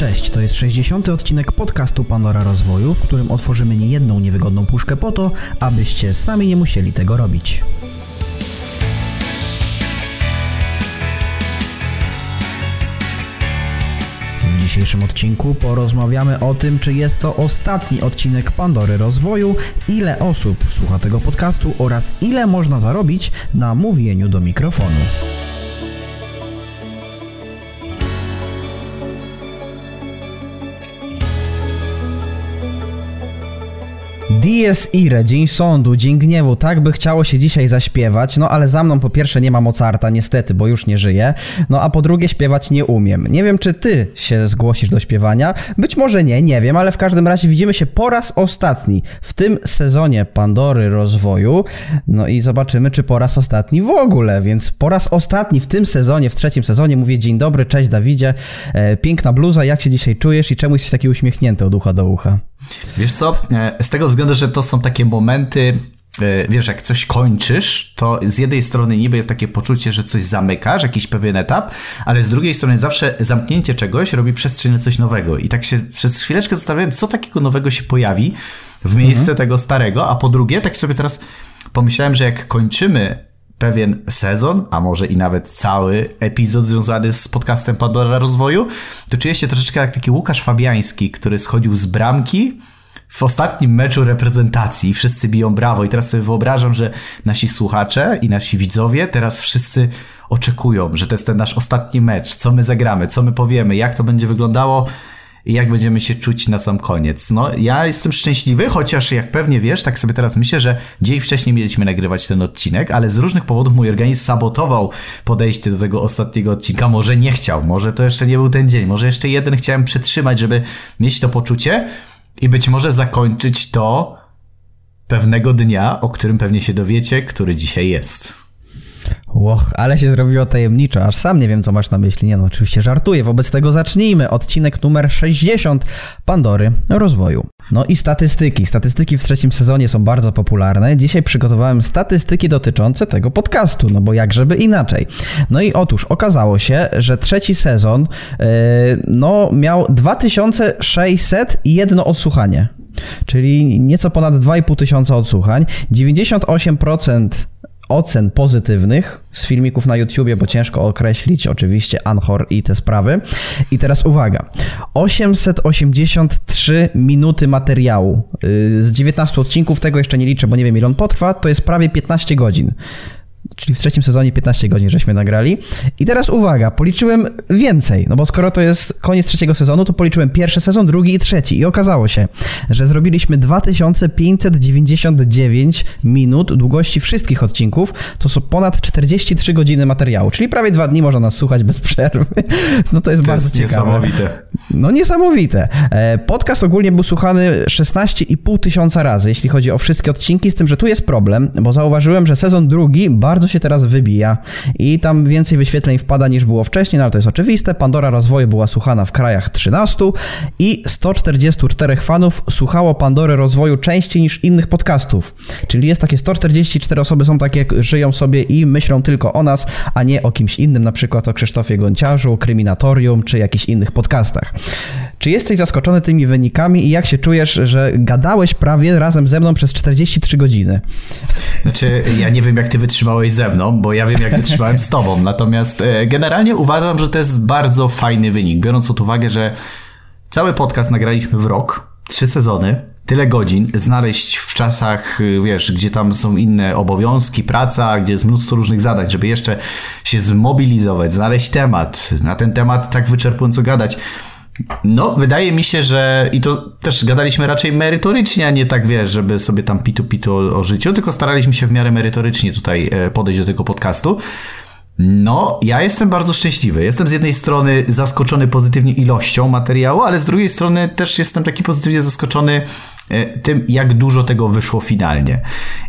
Cześć, to jest 60. odcinek podcastu Pandora Rozwoju, w którym otworzymy niejedną niewygodną puszkę po to, abyście sami nie musieli tego robić. W dzisiejszym odcinku porozmawiamy o tym, czy jest to ostatni odcinek Pandory Rozwoju, ile osób słucha tego podcastu oraz ile można zarobić na mówieniu do mikrofonu. Dies Irae, Dzień Sądu, Dzień Gniewu, tak by chciało się dzisiaj zaśpiewać, no ale za mną po pierwsze nie ma Mozarta, niestety, bo już nie żyje, no a po drugie śpiewać nie umiem. Nie wiem, czy ty się zgłosisz do śpiewania, być może nie, nie wiem, ale w każdym razie widzimy się po raz ostatni w tym sezonie Pandory Rozwoju, no i zobaczymy, czy po raz ostatni w ogóle, więc po raz ostatni w tym sezonie, w trzecim sezonie mówię dzień dobry, cześć Dawidzie, e, piękna bluza, jak się dzisiaj czujesz i czemu jesteś taki uśmiechnięty od ucha do ucha? Wiesz co, e, z tego względu, że to są takie momenty, e, wiesz, jak coś kończysz, to z jednej strony niby jest takie poczucie, że coś zamykasz, jakiś pewien etap, ale z drugiej strony zawsze zamknięcie czegoś robi przestrzeń na coś nowego. I tak się przez chwileczkę zastanawiałem, co takiego nowego się pojawi w miejsce mhm. tego starego, a po drugie, tak sobie teraz pomyślałem, że jak kończymy pewien sezon, a może i nawet cały epizod związany z podcastem Pandora Rozwoju, to czuję się troszeczkę jak taki Łukasz Fabiański, który schodził z bramki w ostatnim meczu reprezentacji. Wszyscy biją brawo i teraz sobie wyobrażam, że nasi słuchacze i nasi widzowie teraz wszyscy oczekują, że to jest ten nasz ostatni mecz, co my zagramy, co my powiemy, jak to będzie wyglądało i jak będziemy się czuć na sam koniec. No, ja jestem szczęśliwy, chociaż jak pewnie wiesz, tak sobie teraz myślę, że dzień wcześniej mieliśmy nagrywać ten odcinek, ale z różnych powodów mój organizm sabotował podejście do tego ostatniego odcinka. Może nie chciał, może to jeszcze nie był ten dzień, może jeszcze jeden chciałem przetrzymać, żeby mieć to poczucie i być może zakończyć to pewnego dnia, o którym pewnie się dowiecie, który dzisiaj jest. Łoch, ale się zrobiło tajemniczo, aż sam nie wiem, co masz na myśli. Nie no, oczywiście żartuję. Wobec tego zacznijmy. Odcinek numer 60 Pandory Rozwoju. No i statystyki. Statystyki w trzecim sezonie są bardzo popularne. Dzisiaj przygotowałem statystyki dotyczące tego podcastu, no bo jak żeby inaczej. No i otóż okazało się, że trzeci sezon yy, no miał 2601 odsłuchanie. Czyli nieco ponad 2,5 tysiąca odsłuchań. 98% ocen pozytywnych z filmików na YouTubie, bo ciężko określić oczywiście Anchor i te sprawy. I teraz uwaga. 883 minuty materiału. Y, z 19 odcinków, tego jeszcze nie liczę, bo nie wiem ile on potrwa, to jest prawie 15 godzin czyli w trzecim sezonie 15 godzin żeśmy nagrali. I teraz uwaga, policzyłem więcej, no bo skoro to jest koniec trzeciego sezonu, to policzyłem pierwszy sezon, drugi i trzeci. I okazało się, że zrobiliśmy 2599 minut długości wszystkich odcinków. To są ponad 43 godziny materiału, czyli prawie dwa dni można nas słuchać bez przerwy. No to jest to bardzo jest ciekawe. niesamowite. No niesamowite. E, podcast ogólnie był słuchany 16,5 tysiąca razy, jeśli chodzi o wszystkie odcinki, z tym, że tu jest problem, bo zauważyłem, że sezon drugi bardzo się teraz wybija i tam więcej wyświetleń wpada niż było wcześniej, no ale to jest oczywiste. Pandora Rozwoju była słuchana w krajach 13 i 144 fanów słuchało Pandory Rozwoju częściej niż innych podcastów. Czyli jest takie 144 osoby są takie, żyją sobie i myślą tylko o nas, a nie o kimś innym, na przykład o Krzysztofie Gonciarzu, Kryminatorium czy jakichś innych podcastach. Czy jesteś zaskoczony tymi wynikami i jak się czujesz, że gadałeś prawie razem ze mną przez 43 godziny? Znaczy, ja nie wiem, jak ty wytrzymałeś ze mną, bo ja wiem, jak wytrzymałem z tobą. Natomiast e, generalnie uważam, że to jest bardzo fajny wynik, biorąc pod uwagę, że cały podcast nagraliśmy w rok, trzy sezony, tyle godzin znaleźć w czasach, e, wiesz, gdzie tam są inne obowiązki, praca, gdzie jest mnóstwo różnych zadań, żeby jeszcze się zmobilizować, znaleźć temat, na ten temat tak wyczerpująco gadać. No, wydaje mi się, że i to też gadaliśmy raczej merytorycznie, a nie tak wiesz, żeby sobie tam pitu pitu o, o życiu, tylko staraliśmy się w miarę merytorycznie tutaj e, podejść do tego podcastu. No, ja jestem bardzo szczęśliwy. Jestem z jednej strony zaskoczony pozytywnie ilością materiału, ale z drugiej strony też jestem taki pozytywnie zaskoczony e, tym, jak dużo tego wyszło finalnie.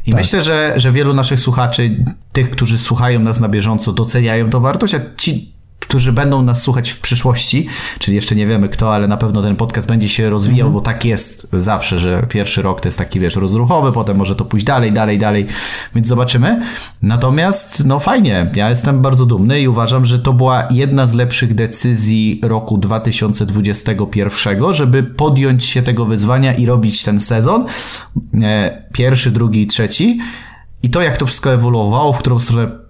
I tak. myślę, że, że wielu naszych słuchaczy, tych, którzy słuchają nas na bieżąco, doceniają to wartość, a ci którzy będą nas słuchać w przyszłości, czyli jeszcze nie wiemy kto, ale na pewno ten podcast będzie się rozwijał, mhm. bo tak jest zawsze, że pierwszy rok to jest taki, wiesz, rozruchowy, potem może to pójść dalej, dalej, dalej, więc zobaczymy. Natomiast, no fajnie, ja jestem bardzo dumny i uważam, że to była jedna z lepszych decyzji roku 2021, żeby podjąć się tego wyzwania i robić ten sezon, e, pierwszy, drugi i trzeci. I to, jak to wszystko ewoluowało, w którą stronę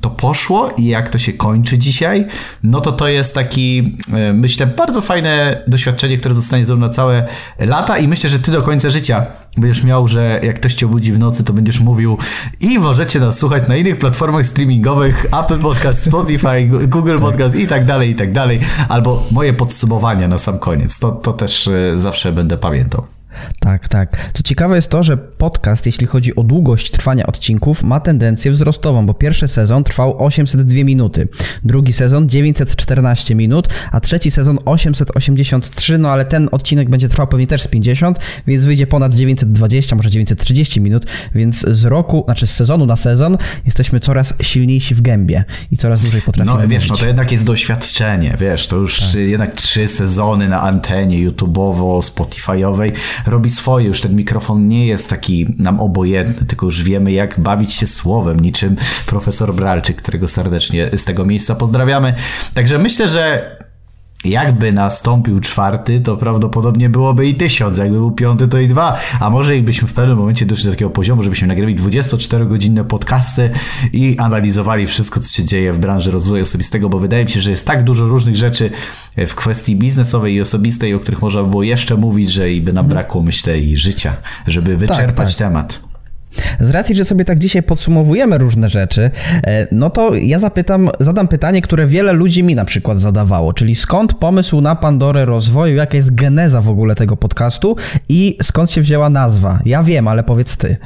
to poszło i jak to się kończy dzisiaj, no to to jest taki, e, myślę, bardzo fajne doświadczenie, które zostanie ze mną całe lata i myślę, że ty do końca życia będziesz miał, że jak ktoś cię obudzi w nocy, to będziesz mówił i możecie nas słuchać na innych platformach streamingowych, Apple Podcast, Spotify, Google Podcast i tak dalej, i tak dalej, albo moje podsumowania na sam koniec. To, to też e, zawsze będę pamiętał. Tak, tak. Co ciekawe jest to, że podcast, jeśli chodzi o długość trwania odcinków, ma tendencję wzrostową, bo pierwszy sezon trwał 802 minuty, drugi sezon 914 minut, a trzeci sezon 883, no ale ten odcinek będzie trwał pewnie też z 50, więc wyjdzie ponad 920, może 930 minut, więc z roku, znaczy z sezonu na sezon jesteśmy coraz silniejsi w gębie i coraz dłużej potrafimy No wiesz, no to jednak jest doświadczenie, wiesz, to już tak. jednak trzy sezony na antenie YouTube'owo, Spotify'owej, robi swoje. Już ten mikrofon nie jest taki nam obojętny, tylko już wiemy, jak bawić się słowem, niczym profesor Bralczyk, którego serdecznie z tego miejsca pozdrawiamy. Także myślę, że jakby nastąpił czwarty, to prawdopodobnie byłoby i tysiąc. Jakby był piąty, to i dwa. A może jakbyśmy w pewnym momencie doszli do takiego poziomu, żebyśmy nagrywali 24-godzinne podcasty i analizowali wszystko, co się dzieje w branży rozwoju osobistego, bo wydaje mi się, że jest tak dużo różnych rzeczy w kwestii biznesowej i osobistej, o których można by było jeszcze mówić, że i by nam mhm. brakło, myślę, i życia, żeby wyczerpać tak, tak. temat. Z racji, że sobie tak dzisiaj podsumowujemy różne rzeczy, e, no to ja zapytam, zadam pytanie, które wiele ludzi mi na przykład zadawało, czyli skąd pomysł na Pandorę rozwoju, jaka jest geneza w ogóle tego podcastu i skąd się wzięła nazwa? Ja wiem, ale powiedz ty.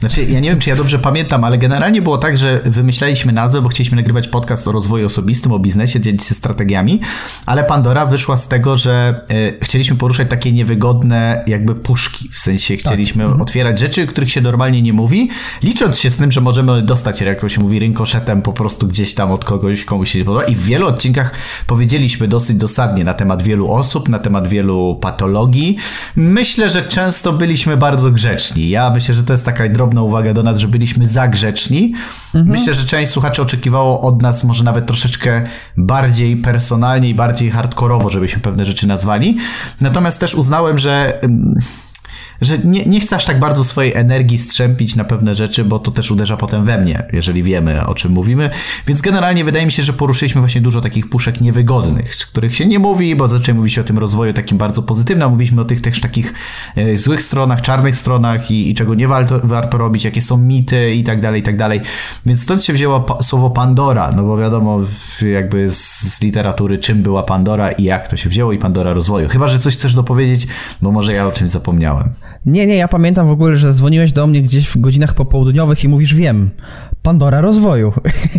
Znaczy, ja nie wiem, czy ja dobrze pamiętam, ale generalnie było tak, że wymyślaliśmy nazwę, bo chcieliśmy nagrywać podcast o rozwoju osobistym, o biznesie, dzielić się strategiami, ale Pandora wyszła z tego, że y, chcieliśmy poruszać takie niewygodne jakby puszki, w sensie chcieliśmy tak. otwierać rzeczy, których się normalnie nie mówi, licząc się z tym, że możemy dostać, jak się mówi, rynkoszetem po prostu gdzieś tam od kogoś, komuś się nie podoba. I w wielu odcinkach powiedzieliśmy dosyć dosadnie na temat wielu osób, na temat wielu patologii. Myślę, że często byliśmy bardzo grzeczni. Ja myślę, że to jest taka drobna uwaga do nas, że byliśmy za grzeczni. Mhm. Myślę, że część słuchaczy oczekiwało od nas może nawet troszeczkę bardziej personalnie i bardziej hardkorowo, żebyśmy pewne rzeczy nazwali. Natomiast też uznałem, że że nie, nie chcę aż tak bardzo swojej energii strzępić na pewne rzeczy, bo to też uderza potem we mnie, jeżeli wiemy o czym mówimy. Więc generalnie wydaje mi się, że poruszyliśmy właśnie dużo takich puszek niewygodnych, których się nie mówi, bo zaczęliśmy mówić o tym rozwoju takim bardzo pozytywnym, a mówiliśmy o tych też takich e, złych stronach, czarnych stronach i, i czego nie warto, warto robić, jakie są mity i tak dalej, i tak dalej. Więc stąd się wzięło pa, słowo Pandora, no bo wiadomo jakby z, z literatury czym była Pandora i jak to się wzięło i Pandora rozwoju. Chyba, że coś chcesz dopowiedzieć, bo może ja o czymś zapomniałem. Nie, nie, ja pamiętam w ogóle, że dzwoniłeś do mnie gdzieś w godzinach popołudniowych i mówisz, wiem, Pandora rozwoju.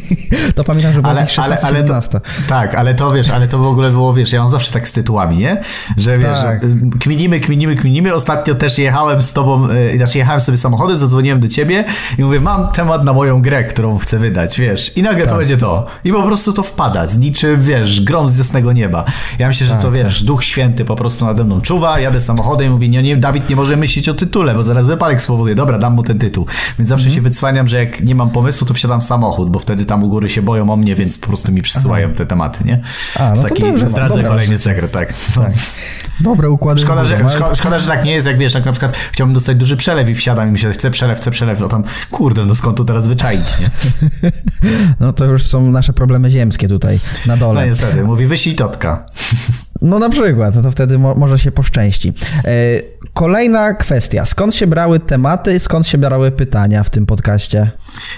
to pamiętam, że było ale, 16, ale, ale to, Tak, ale to wiesz, ale to w ogóle było, wiesz, ja mam zawsze tak z tytułami, nie? Że wiesz, tak. że kminimy, kminimy, kminimy. Ostatnio też jechałem z tobą, yy, znaczy jechałem sobie samochodem, zadzwoniłem do ciebie i mówię, mam temat na moją grę, którą chcę wydać, wiesz. I nagle tak. to będzie to. I po prostu to wpada, z niczym, wiesz, grom z jasnego nieba. Ja myślę, że tak, to, wiesz, tak. Duch Święty po prostu nade mną czuwa, jadę samochodem i mówię, nie, nie, Dawid nie może myśleć o tytule, bo zaraz wypadek spowoduje. Dobra, dam mu ten tytuł. Więc zawsze mm -hmm. się wycwaniam, że jak nie mam pomysłu, pomysłu, to wsiadam w samochód, bo wtedy tam u góry się boją o mnie, więc po prostu mi przysyłają Aha. te tematy, nie? A, no to taki, dobrze, zdradzę kolejny sekret, tak. Tak. Dobre układy. Szkoda, że, szkoda, szkoda, że tak nie jest, jak wiesz, jak na przykład chciałbym dostać duży przelew i wsiadam i myślę, chcę przelew, chcę przelew, no tam, kurde, no skąd tu teraz wyczaić, nie? No to już są nasze problemy ziemskie tutaj, na dole. No niestety, mówi wyślij totka. No na przykład, to wtedy mo może się poszczęści. E, kolejna kwestia. Skąd się brały tematy, skąd się brały pytania w tym podcaście?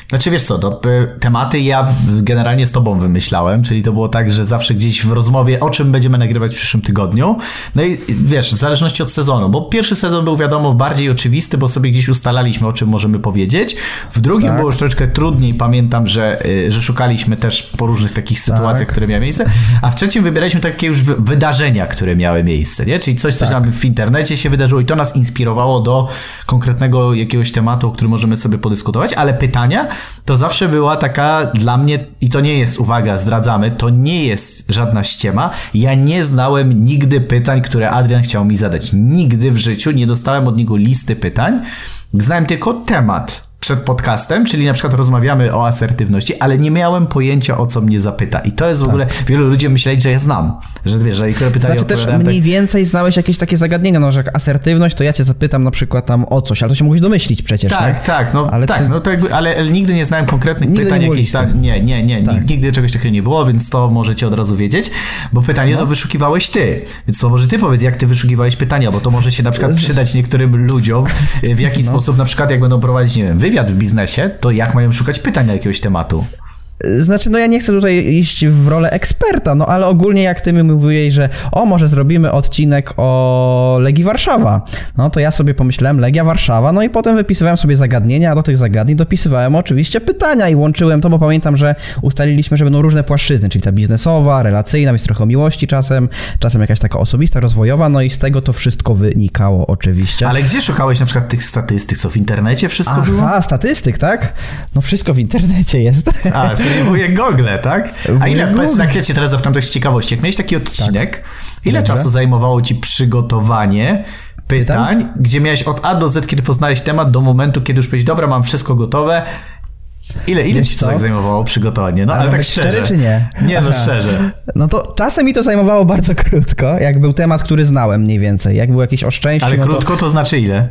Znaczy wiesz co, to, tematy ja generalnie z tobą wymyślałem, czyli to było tak, że zawsze gdzieś w rozmowie o czym będziemy nagrywać w przyszłym tygodniu. No No i wiesz, w zależności od sezonu, bo pierwszy sezon był wiadomo bardziej oczywisty, bo sobie gdzieś ustalaliśmy, o czym możemy powiedzieć. W drugim tak. było już troszeczkę trudniej, pamiętam, że, y, że szukaliśmy też po różnych takich tak. sytuacjach, które miały miejsce, a w trzecim wybieraliśmy takie już wydarzenia, które miały miejsce, nie? Czyli coś, coś tak. nam w internecie się wydarzyło i to nas inspirowało do konkretnego jakiegoś tematu, o którym możemy sobie podyskutować, ale pytania to zawsze była taka dla mnie, i to nie jest, uwaga, zdradzamy, to nie jest żadna ściema. Ja nie znałem nigdy pytań, które Adrian chciał mi zadać. Nigdy w życiu nie dostałem od niego listy pytań. Znałem tylko temat przed podcastem, czyli na przykład rozmawiamy o asertywności, ale nie miałem pojęcia o co mnie zapyta. I to jest w tak. ogóle, wielu ludzi myśleli, że ja znam. Że wiesz, że pytania Znaczy też mniej tak... więcej znałeś jakieś takie zagadnienia, no że jak asertywność, to ja cię zapytam na przykład tam o coś, ale to się mógłbyś domyślić przecież, Tak, tak, tak, no ale tak, ty... no to jakby, ale, ale, nigdy nie znałem konkretnych nigdy pytań jakichś tam, nie, nie, nie, tak. nigdy czegoś takiego nie było, więc to możecie od razu wiedzieć, bo pytanie no. to wyszukiwałeś ty, więc to może ty powiedz, jak ty wyszukiwałeś pytania, bo to może się na przykład przydać niektórym ludziom, w jaki no. sposób na przykład jak będą prowadzić, nie wiem, wywiad w biznesie, to jak mają szukać pytań na jakiegoś tematu? Znaczy, no ja nie chcę tutaj iść w rolę eksperta, no ale ogólnie jak ty mi mówiłeś, że o, może zrobimy odcinek o Legii Warszawa, no to ja sobie pomyślałem Legia Warszawa, no i potem wypisywałem sobie zagadnienia, a do tych zagadnień dopisywałem oczywiście pytania i łączyłem to, bo pamiętam, że ustaliliśmy, że będą różne płaszczyzny, czyli ta biznesowa, relacyjna, jest trochę o miłości czasem, czasem jakaś taka osobista, rozwojowa, no i z tego to wszystko wynikało oczywiście. Ale gdzie szukałeś na przykład tych statystyk, co w internecie wszystko Aha, było? Aha, statystyk, tak? No wszystko w internecie jest. A, czyli wujek Google, tak? A ile, powiedz, tak, ja cię teraz zapytam tak z ciekawości, jak miałeś taki odcinek, tak. ile Dobrze. czasu zajmowało ci przygotowanie pytań, gdzie miałeś od A do Z, kiedy poznałeś temat, do momentu, kiedy już powiedziałeś, dobra, mam wszystko gotowe, Ile, ile ci to tak zajmowało przygotowanie? No ale, ale tak szczerze. Szczerze czy nie? Nie, no szczerze. No to czasem mi to zajmowało bardzo krótko, jak był temat, który znałem mniej więcej. Jak był jakiś o szczęściu. Ale no krótko to... to znaczy ile?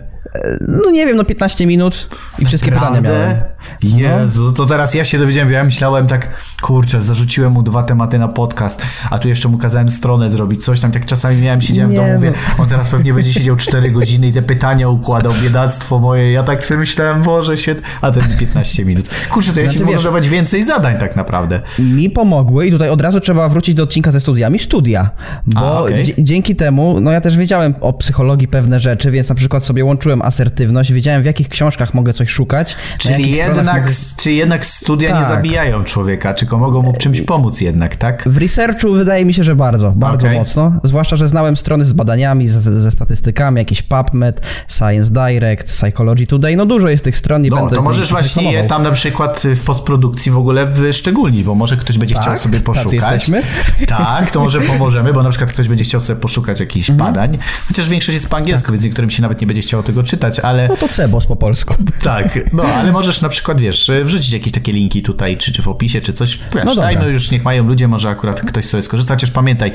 No nie wiem, no 15 minut i wszystkie Naprawdę? pytania miałem. Jezu, no. to teraz ja się dowiedziałem, ja myślałem tak, kurczę, zarzuciłem mu dwa tematy na podcast, a tu jeszcze mu kazałem stronę zrobić, coś tam, tak czasami miałem, siedziałem nie, w domu, mówię, no. on teraz pewnie będzie siedział 4 godziny i te pytania układał, biedactwo moje, ja tak sobie myślałem, Boże, świetnie, a ten 15 minut. Kurczę, to ja znaczy, ci mogę dawać więcej zadań tak naprawdę. Mi pomogły i tutaj od razu trzeba wrócić do odcinka ze studiami, studia, bo a, okay. dzięki temu, no ja też wiedziałem o psychologii pewne rzeczy, więc na przykład sobie łączyłem asertywność, wiedziałem w jakich książkach mogę coś szukać. Czyli jednak, mogę... czy jednak studia tak. nie zabijają człowieka, tylko mogą mu w czymś pomóc jednak, tak? W researchu wydaje mi się, że bardzo, bardzo okay. mocno. Zwłaszcza, że znałem strony z badaniami, z, ze statystykami, jakiś PubMed, Science Direct, Psychology Today, no dużo jest tych stron. Nie no, będę to możesz właśnie je tam na przykład w postprodukcji w ogóle wyszczególnić, bo może ktoś będzie tak? chciał sobie poszukać. jesteśmy? Tak, to może pomożemy, bo na przykład ktoś będzie chciał sobie poszukać jakichś mhm. badań, chociaż większość jest po angielsku, tak. więc niektórym się nawet nie będzie chciało tego czytać, ale... No to Cebos po polsku. Tak, no ale możesz na przykład, wiesz, wrzucić jakieś takie linki tutaj, czy, czy w opisie, czy coś. Wiesz, no dajmy już, niech mają ludzie, może akurat ktoś sobie skorzysta, chociaż pamiętaj,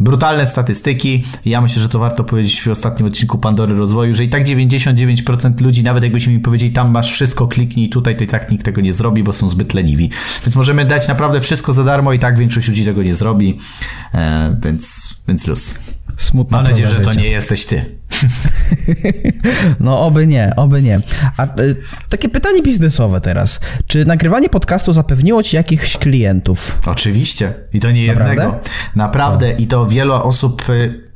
brutalne statystyki, ja myślę, że to warto powiedzieć w ostatnim odcinku Pandory Rozwoju, że i tak 99% ludzi, nawet jakbyśmy mi powiedzieli, tam masz wszystko, kliknij tutaj, to i tak nikt tego nie zrobi, bo są zbyt leniwi. Więc możemy dać naprawdę wszystko za darmo i tak większość ludzi tego nie zrobi, e, więc, więc luz. Smutna Mam nadzieję, że to nie jesteś ty. No oby nie, oby nie. A y, takie pytanie biznesowe teraz. Czy nagrywanie podcastu zapewniło ci jakichś klientów? Oczywiście. I to nie Naprawdę? jednego. Naprawdę. I to wiele osób y,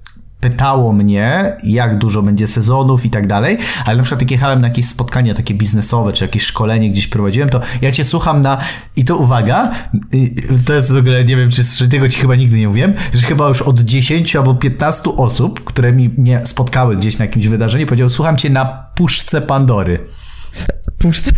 pytało mnie, jak dużo będzie sezonów i tak dalej, ale na przykład jak jechałem na jakieś spotkania takie biznesowe, czy jakieś szkolenie gdzieś prowadziłem, to ja cię słucham na... I to uwaga, to jest w ogóle, nie wiem, czy, czy tego ci chyba nigdy nie mówiłem, że chyba już od 10 albo 15 osób, które mi, mnie spotkały gdzieś na jakimś wydarzeniu, powiedział, słucham cię na puszce Pandory. Puszce?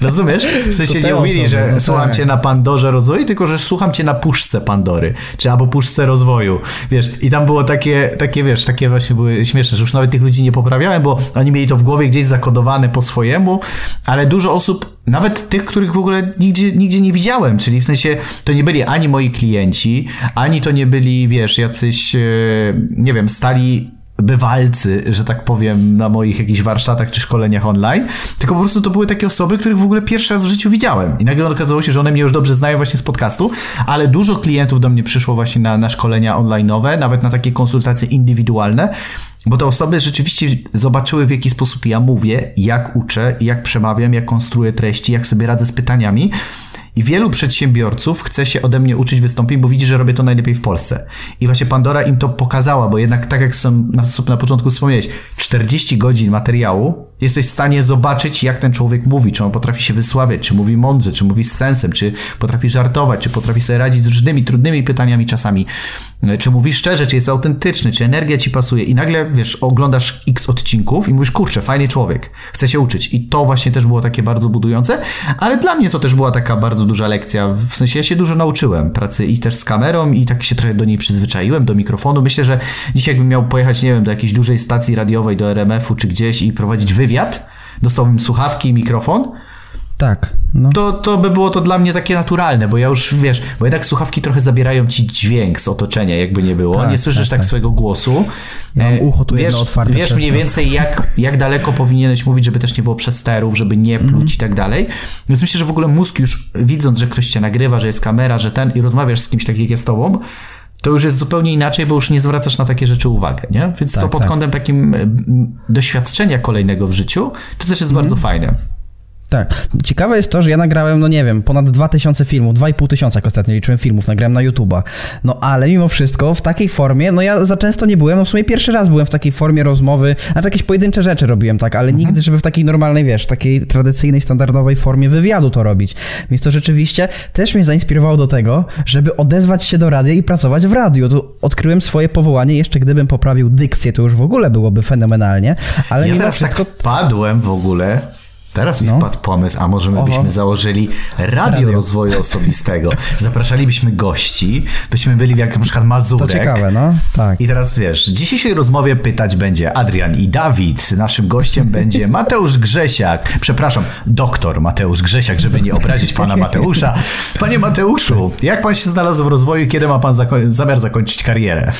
Rozumiesz? W sensie nie mówili, że no słucham tak. cię na Pandorze rozwoju, tylko że słucham cię na puszce Pandory, czy albo puszce rozwoju. Wiesz, i tam było takie, takie wiesz, takie właśnie były śmieszne, że już nawet tych ludzi nie poprawiałem, bo oni mieli to w głowie gdzieś zakodowane po swojemu, ale dużo osób, nawet tych, których w ogóle nigdzie, nigdzie nie widziałem, czyli w sensie to nie byli ani moi klienci, ani to nie byli, wiesz, jacyś, e, nie wiem, stali bywalcy, że tak powiem, na moich jakichś warsztatach czy szkoleniach online, tylko po prostu to były takie osoby, których w ogóle pierwszy raz w życiu widziałem. I nagle okazało się, że one mnie już dobrze znają właśnie z podcastu, ale dużo klientów do mnie przyszło właśnie na, na szkolenia online'owe, nawet na takie konsultacje indywidualne, bo te osoby rzeczywiście zobaczyły, w jaki sposób ja mówię, jak uczę, jak przemawiam, jak konstruuję treści, jak sobie radzę z pytaniami I wielu przedsiębiorców chce się ode mnie uczyć wystąpień, bo widzi, że robię to najlepiej w Polsce. I właśnie Pandora im to pokazała, bo jednak tak jak sam na, na początku wspomniałeś, 40 godzin materiału jesteś w stanie zobaczyć, jak ten człowiek mówi, czy on potrafi się wysławiać, czy mówi mądrze, czy mówi z sensem, czy potrafi żartować, czy potrafi sobie radzić z różnymi trudnymi pytaniami czasami, czy mówi szczerze, czy jest autentyczny, czy energia ci pasuje. I nagle, wiesz, oglądasz x odcinków i mówisz, kurczę, fajny człowiek, chce się uczyć. I to właśnie też było takie bardzo budujące, ale dla mnie to też była taka bardzo duża lekcja, w sensie ja się dużo nauczyłem pracy i też z kamerą i tak się trochę do niej przyzwyczaiłem, do mikrofonu. Myślę, że dzisiaj jakbym miał pojechać, nie wiem, do jakiejś dużej stacji radiowej, do RMF-u czy gdzieś i prowadzić wywiad, dostałbym słuchawki i mikrofon, tak. No. To, to by było to dla mnie takie naturalne, bo ja już wiesz, bo jednak słuchawki trochę zabierają ci dźwięk z otoczenia, jakby nie było. Tak, nie słyszysz tak, tak, swojego głosu. Ja mam ucho tu wiesz, otwarte wiesz mniej to. więcej, jak, jak daleko powinieneś mówić, żeby też nie było przesterów, żeby nie pluć Mhm. i tak dalej. Więc myślę, że w ogóle mózg już widząc, że ktoś cię nagrywa, że jest kamera, że ten i rozmawiasz z kimś tak jak jest tobą, to już jest zupełnie inaczej, bo już nie zwracasz na takie rzeczy uwagę, nie? Więc to Tak, pod tak. kątem takim mm, doświadczenia kolejnego w życiu, to też jest Mhm. bardzo fajne. Tak. Ciekawe jest to, że ja nagrałem, no nie wiem, ponad 2000 filmów, 2,5 tysiąca, jak ostatnio liczyłem filmów, nagrałem na YouTube'a. No ale mimo wszystko w takiej formie, no ja za często nie byłem, no w sumie pierwszy raz byłem w takiej formie rozmowy, a jakieś pojedyncze rzeczy robiłem, tak, ale nigdy, żeby w takiej normalnej, wiesz, takiej tradycyjnej, standardowej formie wywiadu to robić. Więc to rzeczywiście też mnie zainspirowało do tego, żeby odezwać się do radia i pracować w radiu. Tu odkryłem swoje powołanie, jeszcze gdybym poprawił dykcję, to już w ogóle byłoby fenomenalnie, ale Ja mimo teraz wszystko... tak wpadłem w ogóle. Teraz mi No. wpadł pomysł, a może my Oho. byśmy założyli radio, Radio. rozwoju osobistego. Zapraszalibyśmy gości, byśmy byli jak na przykład To Mazurek. ciekawe, no, tak. I teraz wiesz, w dzisiejszej rozmowie pytać będzie Adrian i Dawid. Naszym gościem będzie Mateusz Grzesiak. Przepraszam, doktor Mateusz Grzesiak, żeby nie obrazić pana Mateusza. Panie Mateuszu, jak pan się znalazł w rozwoju? Kiedy ma pan zako- zamiar zakończyć karierę?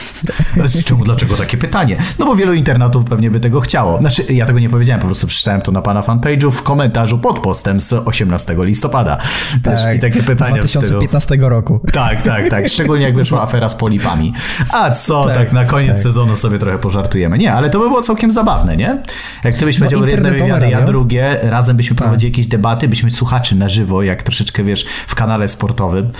Z czemu, dlaczego takie pytanie? No bo wielu internatów pewnie by tego chciało. Znaczy, ja tego nie powiedziałem, po prostu przeczytałem to na pana fanpage'u w komentarzu pod postem z 18 listopada. Też I takie pytania w stylu... 2015 roku. Tak, tak, tak. Szczególnie jak wyszła afera z polipami. A co, tak, Tak, na koniec tak. sezonu sobie trochę pożartujemy. Nie, ale to by było całkiem zabawne, nie? Jak ty byś powiedział jedne internetowe wywiady, ja drugie, razem byśmy prowadzili jakieś debaty, byśmy słuchaczy na żywo, jak troszeczkę, wiesz, w kanale sportowym.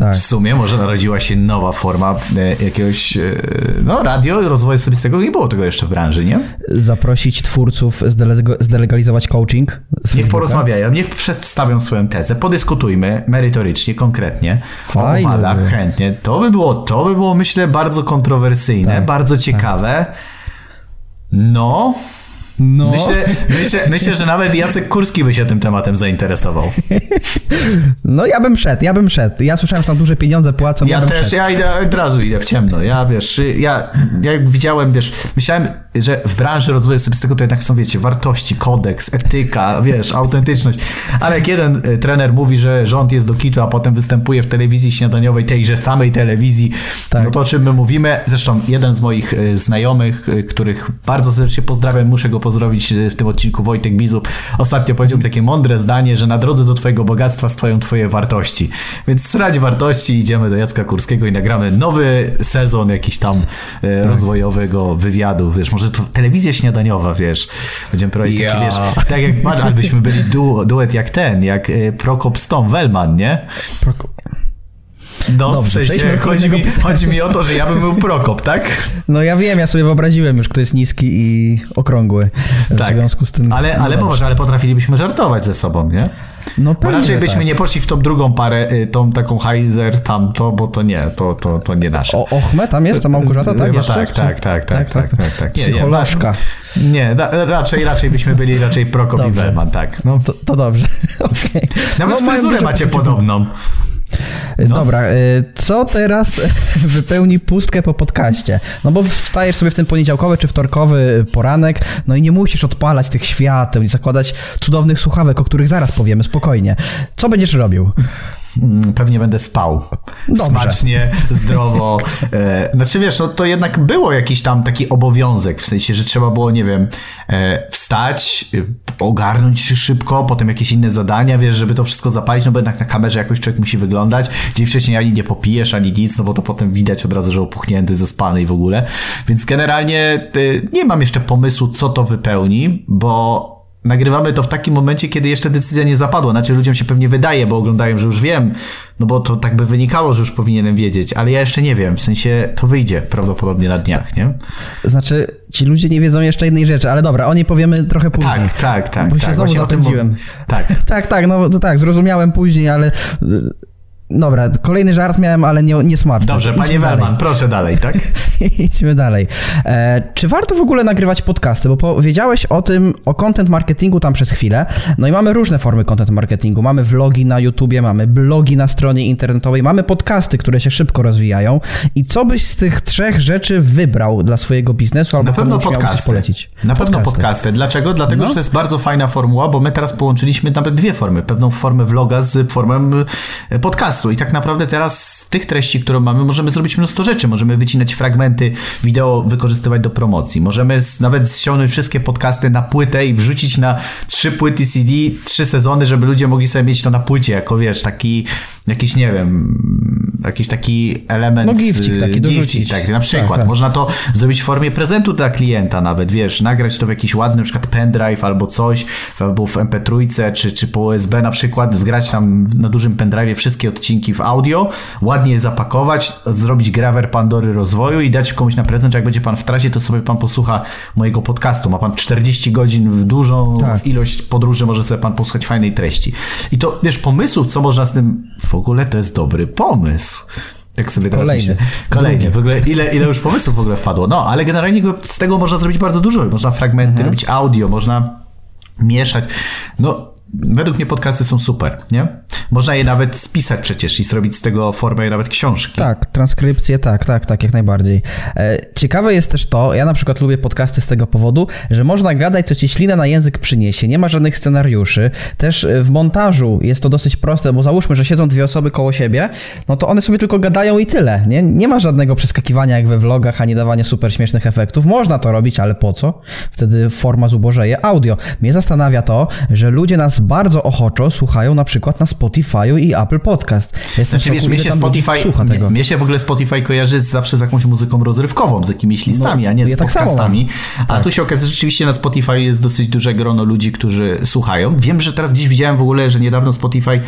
Tak. W sumie może narodziła się nowa forma e, jakiegoś, e, no radio, rozwoju osobistego. Nie było tego jeszcze w branży, nie? Zaprosić twórców, zdelegalizować coaching. Niech porozmawiają, niech przedstawią swoją tezę, podyskutujmy merytorycznie, konkretnie Fajne o uwadach, by chętnie. To by było, to by było myślę bardzo kontrowersyjne, Tak, bardzo ciekawe. No, No, myślę, myślę, myślę, że nawet Jacek Kurski by się tym tematem zainteresował. no ja bym szedł, ja bym szedł. Ja słyszałem, że tam duże pieniądze płacą, ja, Ja też, szedł. ja idę, od razu idę w ciemno. Ja wiesz, ja, ja widziałem, wiesz, myślałem, że w branży rozwoju osobistego to jednak są, wiecie, wartości, kodeks, etyka, wiesz, autentyczność. Ale jak jeden y, trener mówi, że rząd jest do kitu, a potem występuje w telewizji śniadaniowej, tejże samej telewizji, Tak. no to o czym my mówimy? Zresztą jeden z moich y, znajomych, y, których bardzo serdecznie pozdrawiam, muszę go pozdrowić y, w tym odcinku, Wojtek Bizub, ostatnio powiedział mi takie mądre zdanie, że na drodze do twojego bogactwa stoją twoje wartości. Więc srać wartości, idziemy do Jacka Kurskiego i nagramy nowy sezon jakiś tam Tak. e, rozwojowego wywiadu, wiesz, może to telewizja śniadaniowa, wiesz, będziemy prowadzić Ja. taki, wiesz, tak jak, patrz, albyśmy byli du, duet jak ten, jak e, Prokop z Tom Wellman, nie? Proko- No, Dobrze, w sensie, chodzi mi, chodzi mi o to, że ja bym był Prokop, tak? No ja wiem, ja sobie wyobraziłem już, kto jest niski i okrągły. W Tak. związku z tym... Ale, ale no, popatrz, ale potrafilibyśmy żartować ze sobą, nie? No Bo pewnie, raczej że byśmy tak. nie poszli w tą drugą parę, y, tą taką Heiser, tamto, bo to nie, to, to, to nie nasze. O, Ochme tam jest, ta Małgorzata, tak? Chyba Jeszcze? tak, Czy- tak, tak, tak, tak, tak, tak. Nie, Psycholożka. Nie, da, raczej, raczej byśmy byli raczej Prokop i Dobrze. Wellman, tak. No. To, to dobrze, okej. Nawet No, fryzurę macie podobną. No. Dobra, y, co teraz wypełni pustkę po podcaście? No bo wstajesz sobie w ten poniedziałkowy czy wtorkowy poranek, no i nie musisz odpalać tych świateł i zakładać cudownych słuchawek, o których zaraz powiemy, spokojnie. Co będziesz robił? Mm, Pewnie będę spał. Dobrze. Smacznie, zdrowo. E, Znaczy wiesz, no to jednak było jakiś tam taki obowiązek, w sensie, że trzeba było, nie wiem, e, wstać, e, ogarnąć się szybko, potem jakieś inne zadania, wiesz, żeby to wszystko zapalić, no bo jednak na kamerze jakoś człowiek musi wyglądać. Dzień wcześniej ani nie popijesz, ani nic, no bo to potem widać od razu, że opuchnięty, zaspany i w ogóle. Więc generalnie nie mam jeszcze pomysłu, co to wypełni, bo nagrywamy to w takim momencie, kiedy jeszcze decyzja nie zapadła. Znaczy ludziom się pewnie wydaje, bo oglądają, że już wiem, no bo to tak by wynikało, że już powinienem wiedzieć, ale ja jeszcze nie wiem, w sensie to wyjdzie prawdopodobnie na dniach, nie? Znaczy, ci ludzie nie wiedzą jeszcze jednej rzeczy, ale dobra, o niej powiemy trochę później. Tak, tak, tak. Bo tak, się znowu właśnie o tym zapędziłem. mów- Tak. Tak, tak, no tak, zrozumiałem później, ale... Dobra, kolejny żart miałem, ale nie, nie smaczny. Dobrze, Idźmy panie. Werman, proszę dalej, tak? Idźmy dalej. E, czy warto w ogóle nagrywać podcasty? Bo powiedziałeś o tym, o content marketingu tam przez chwilę. No i mamy różne formy content marketingu. Mamy vlogi na YouTubie, mamy blogi na stronie internetowej, mamy podcasty, które się szybko rozwijają. I co byś z tych trzech rzeczy wybrał dla swojego biznesu albo Na pewno podcasty. polecić? Na pewno podcasty. Dlaczego? Dlatego, No. że to jest bardzo fajna formuła, bo my teraz połączyliśmy nawet dwie formy. Pewną formę vloga z formą e, podcastu. I tak naprawdę teraz z tych treści, które mamy, możemy zrobić mnóstwo rzeczy. Możemy wycinać fragmenty wideo, wykorzystywać do promocji. Możemy nawet ściągnąć wszystkie podcasty na płytę i wrzucić na trzy płyty CD, trzy sezony, żeby ludzie mogli sobie mieć to na płycie, jako wiesz, taki jakiś, nie wiem, jakiś taki element. No gifcik taki, gifcik, dorzucić. tak, na przykład. Tak, tak. Można to zrobić w formie prezentu dla klienta nawet, wiesz, nagrać to w jakiś ładny na przykład pendrive albo coś, albo w MP3 czy, czy po USB na przykład, wgrać tam na dużym pendrive wszystkie odcinki w audio, ładnie je zapakować, zrobić grawer Pandory rozwoju i dać komuś na prezent, że jak będzie pan w trasie, to sobie pan posłucha mojego podcastu. Ma pan 40 godzin w dużą Tak. ilość podróży, może sobie pan posłuchać fajnej treści. I to, wiesz, pomysłów, co można z tym, w ogóle to jest dobry pomysł. Tak sobie teraz Kolejny. myślę. Kolejny. W ogóle ile, ile już pomysłów w ogóle wpadło. No, ale generalnie z tego można zrobić bardzo dużo. Można fragmenty, Mhm. robić audio, można mieszać. No, według mnie podcasty są super, nie? Można je nawet spisać przecież i zrobić z tego formę nawet książki. Tak, transkrypcje, tak, tak, tak, jak najbardziej. E, ciekawe jest też to, ja na przykład lubię podcasty z tego powodu, że można gadać, co ci ślina na język przyniesie, nie ma żadnych scenariuszy. Też e, w montażu jest to dosyć proste, bo załóżmy, że siedzą dwie osoby koło siebie, no to one sobie tylko gadają i tyle, nie? Nie ma żadnego przeskakiwania jak we vlogach, ani dawania super śmiesznych efektów. Można to robić, ale po co? Wtedy forma zubożeje. Audio. Mnie zastanawia to, że ludzie nas bardzo ochoczo słuchają na przykład na Spotify'u i Apple Podcast. Jestem Znaczy, wiesz, mnie się Spotify, słucha mnie, tego. mnie się w ogóle Spotify kojarzy z, zawsze z jakąś muzyką rozrywkową, z jakimiś listami, No, a nie z ja tak podcastami. mam. A tu się okazuje, że rzeczywiście na Spotify jest dosyć duże grono ludzi, którzy słuchają. Wiem, że teraz dziś widziałem w ogóle, że niedawno Spotify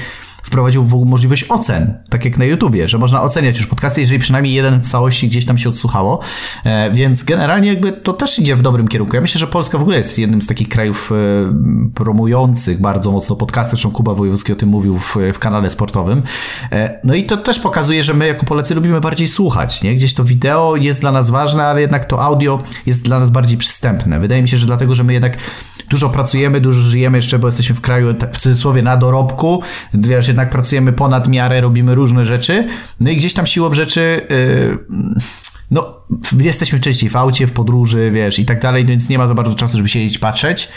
wprowadził w ogóle możliwość ocen, tak jak na YouTubie, że można oceniać już podcasty, jeżeli przynajmniej jeden w całości gdzieś tam się odsłuchało, e, więc generalnie jakby to też idzie w dobrym kierunku. Ja myślę, że Polska w ogóle jest jednym z takich krajów e, promujących bardzo mocno podcasty, zresztą Kuba Wojewódzki o tym mówił w, w kanale sportowym. E, No i to też pokazuje, że my jako Polacy lubimy bardziej słuchać, nie? Gdzieś to wideo jest dla nas ważne, ale jednak to audio jest dla nas bardziej przystępne. Wydaje mi się, że dlatego, że my jednak dużo pracujemy, dużo żyjemy jeszcze, bo jesteśmy w kraju w cudzysłowie na dorobku, wiesz, jednak pracujemy ponad miarę, robimy różne rzeczy, no i gdzieś tam siłą rzeczy yy, no, jesteśmy częściej w aucie, w podróży, wiesz, i tak dalej, więc nie ma za bardzo czasu, żeby siedzieć, patrzeć,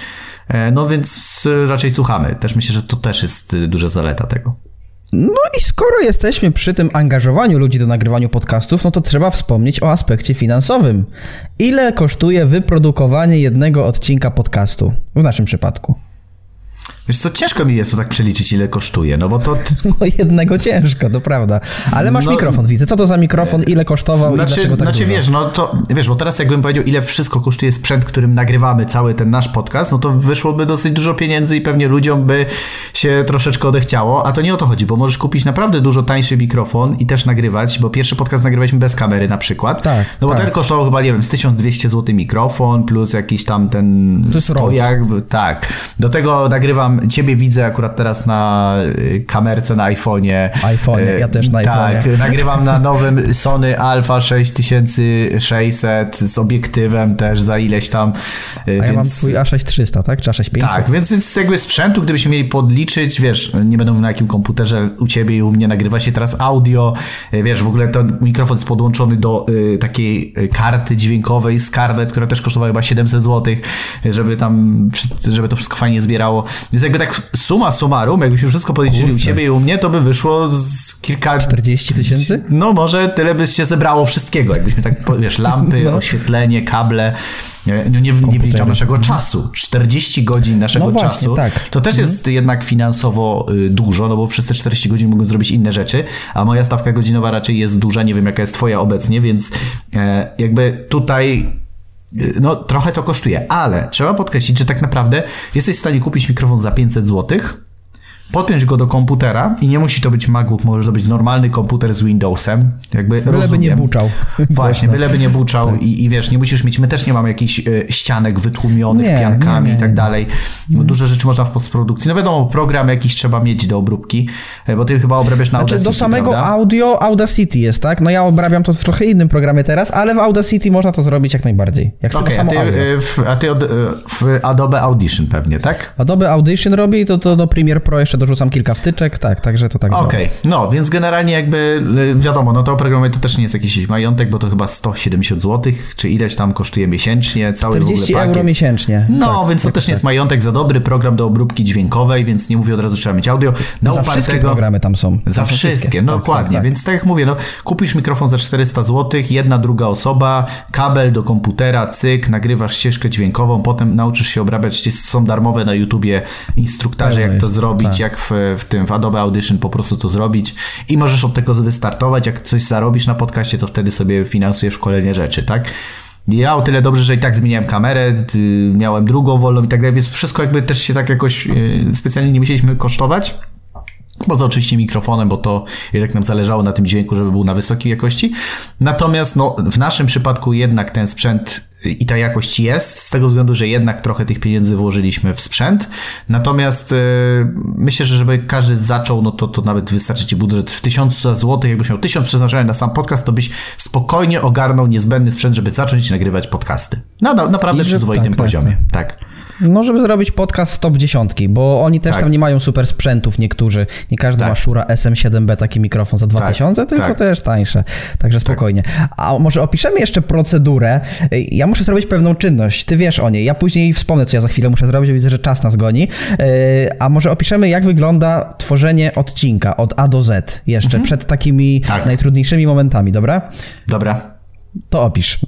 E, no więc y, raczej słuchamy. Też myślę, że to też jest y, duża zaleta tego. No i skoro jesteśmy przy tym angażowaniu ludzi do nagrywania podcastów, no to trzeba wspomnieć o aspekcie finansowym. Ile kosztuje wyprodukowanie jednego odcinka podcastu? W naszym przypadku. Wiesz co, ciężko mi jest to tak przeliczyć, ile kosztuje, no bo to... No jednego ciężko, to prawda. Ale masz No- mikrofon, widzę. Co to za mikrofon, ile kosztował i Znaczy, dlaczego tak znaczy dużo? wiesz, no to wiesz, bo teraz jakbym powiedział, ile wszystko kosztuje sprzęt, którym nagrywamy cały ten nasz podcast, no to wyszłoby dosyć dużo pieniędzy i pewnie ludziom by się troszeczkę odechciało, a to nie o to chodzi, bo możesz kupić naprawdę dużo tańszy mikrofon i też nagrywać, bo pierwszy podcast nagrywaliśmy bez kamery na przykład. Tak, No bo tak. ten kosztował chyba, nie wiem, z 1200 zł mikrofon, plus jakiś tam ten To jest stojak, tak. Do tego nagrywam, ciebie widzę akurat teraz na y, kamerce na iPhone'ie. iPhone'ie, Y, ja też na Tak, iPhone'ie. nagrywam na nowym Sony Alpha 6600 z obiektywem też za ileś tam. y, A ja mam więc... twój A6300, tak? Czy A6500? Tak, więc jest jakby sprzętu, gdybyśmy mieli podliczyć, wiesz, nie będą na jakim komputerze u ciebie i u mnie nagrywa się teraz audio, y, wiesz, w ogóle ten mikrofon jest podłączony do y, takiej y, karty dźwiękowej Scarlett, która też kosztowała chyba 700 zł, żeby tam, żeby to wszystko fajnie zbierało. Więc jakby tak suma summarum, jakbyśmy wszystko podliczyli u Kurczę. ciebie i u mnie, to by wyszło z kilka... 40 tysięcy? No może tyle by się zebrało wszystkiego, jakbyśmy tak, wiesz, lampy, No. oświetlenie, kable, nie, nie, nie wliczam naszego czasu. 40 godzin naszego No właśnie, czasu. tak. To też jest jednak finansowo y, dużo, no bo przez te 40 godzin mogłem zrobić inne rzeczy, a moja stawka godzinowa raczej jest duża, nie wiem jaka jest twoja obecnie, więc e, jakby tutaj no trochę to kosztuje, ale trzeba podkreślić, że tak naprawdę jesteś w stanie kupić mikrofon za 500 złotych podpiąć go do komputera i nie musi to być MacBook, może to być normalny komputer z Windowsem. Jakby byleby rozumiem. nie buczał. Właśnie, byleby nie buczał tak. i, i wiesz, nie musisz mieć, my też nie mamy jakichś y, ścianek wytłumionych nie, piankami nie, nie, i tak dalej. Bo dużo rzeczy można w postprodukcji. No wiadomo, program jakiś trzeba mieć do obróbki, e, bo ty chyba obrabiasz na znaczy, Audacity, do samego prawda? audio Audacity jest, tak? No ja obrabiam to w trochę innym programie teraz, ale w Audacity można to zrobić jak najbardziej. Jak okay, a ty, y, w, a ty od, w Adobe Audition pewnie, tak? Adobe Audition robi i to, to do Premiere Pro jeszcze dorzucam kilka wtyczek tak, także to tak Okej, okay. no więc generalnie jakby y, wiadomo, no to oprogramowanie to też nie jest jakiś majątek, bo to chyba 170 zł, czy ileś tam kosztuje miesięcznie, cały 40 w ogóle euro miesięcznie. No, tak, więc to też nie jest majątek za dobry program do obróbki dźwiękowej, więc nie mówię od razu, trzeba mieć audio. No, za upartego, wszystkie programy tam są. Za, za wszystkie, wszystkie. no tak, dokładnie, tak, tak, więc tak jak mówię, no kupisz mikrofon za 400 zł, jedna, druga osoba, kabel do komputera, cyk, nagrywasz ścieżkę dźwiękową, potem nauczysz się obrabiać, są darmowe na YouTubie instruktaże, jak to zrobić, tak. Jak w, w tym w Adobe Audition po prostu to zrobić i możesz od tego wystartować. Jak coś zarobisz na podcaście, to wtedy sobie finansujesz kolejne rzeczy, tak? Ja o tyle dobrze, że i tak zmieniałem kamerę, miałem drugą wolną i tak dalej, więc wszystko jakby też się tak jakoś y, specjalnie nie musieliśmy kosztować. Poza oczywiście mikrofonem, bo to jednak nam zależało na tym dźwięku, żeby był na wysokiej jakości. Natomiast no, w naszym przypadku jednak ten sprzęt i ta jakość jest, z tego względu, że jednak trochę tych pieniędzy włożyliśmy w sprzęt. Natomiast yy, myślę, że żeby każdy zaczął, no to, to nawet wystarczy ci budżet w 1000 zł, jakbyś miał 1000 przeznaczony na sam podcast, to byś spokojnie ogarnął niezbędny sprzęt, żeby zacząć nagrywać podcasty. No, no naprawdę I przyzwoitym tak, tak, poziomie. tak. tak. No, żeby zrobić podcast z top 10, bo oni też tak. tam nie mają super sprzętów niektórzy. Nie każdy tak. ma Shure SM7B taki mikrofon za 2000, tak. tylko tak. też tańsze. Także tak. spokojnie. A może opiszemy jeszcze procedurę. Ja muszę zrobić pewną czynność. Ty wiesz o niej. Ja później wspomnę, co ja za chwilę muszę zrobić. Widzę, że czas nas goni. E, a może opiszemy, jak wygląda tworzenie odcinka od A do Z jeszcze mhm. przed takimi tak. najtrudniejszymi momentami, dobra? Dobra. To opisz.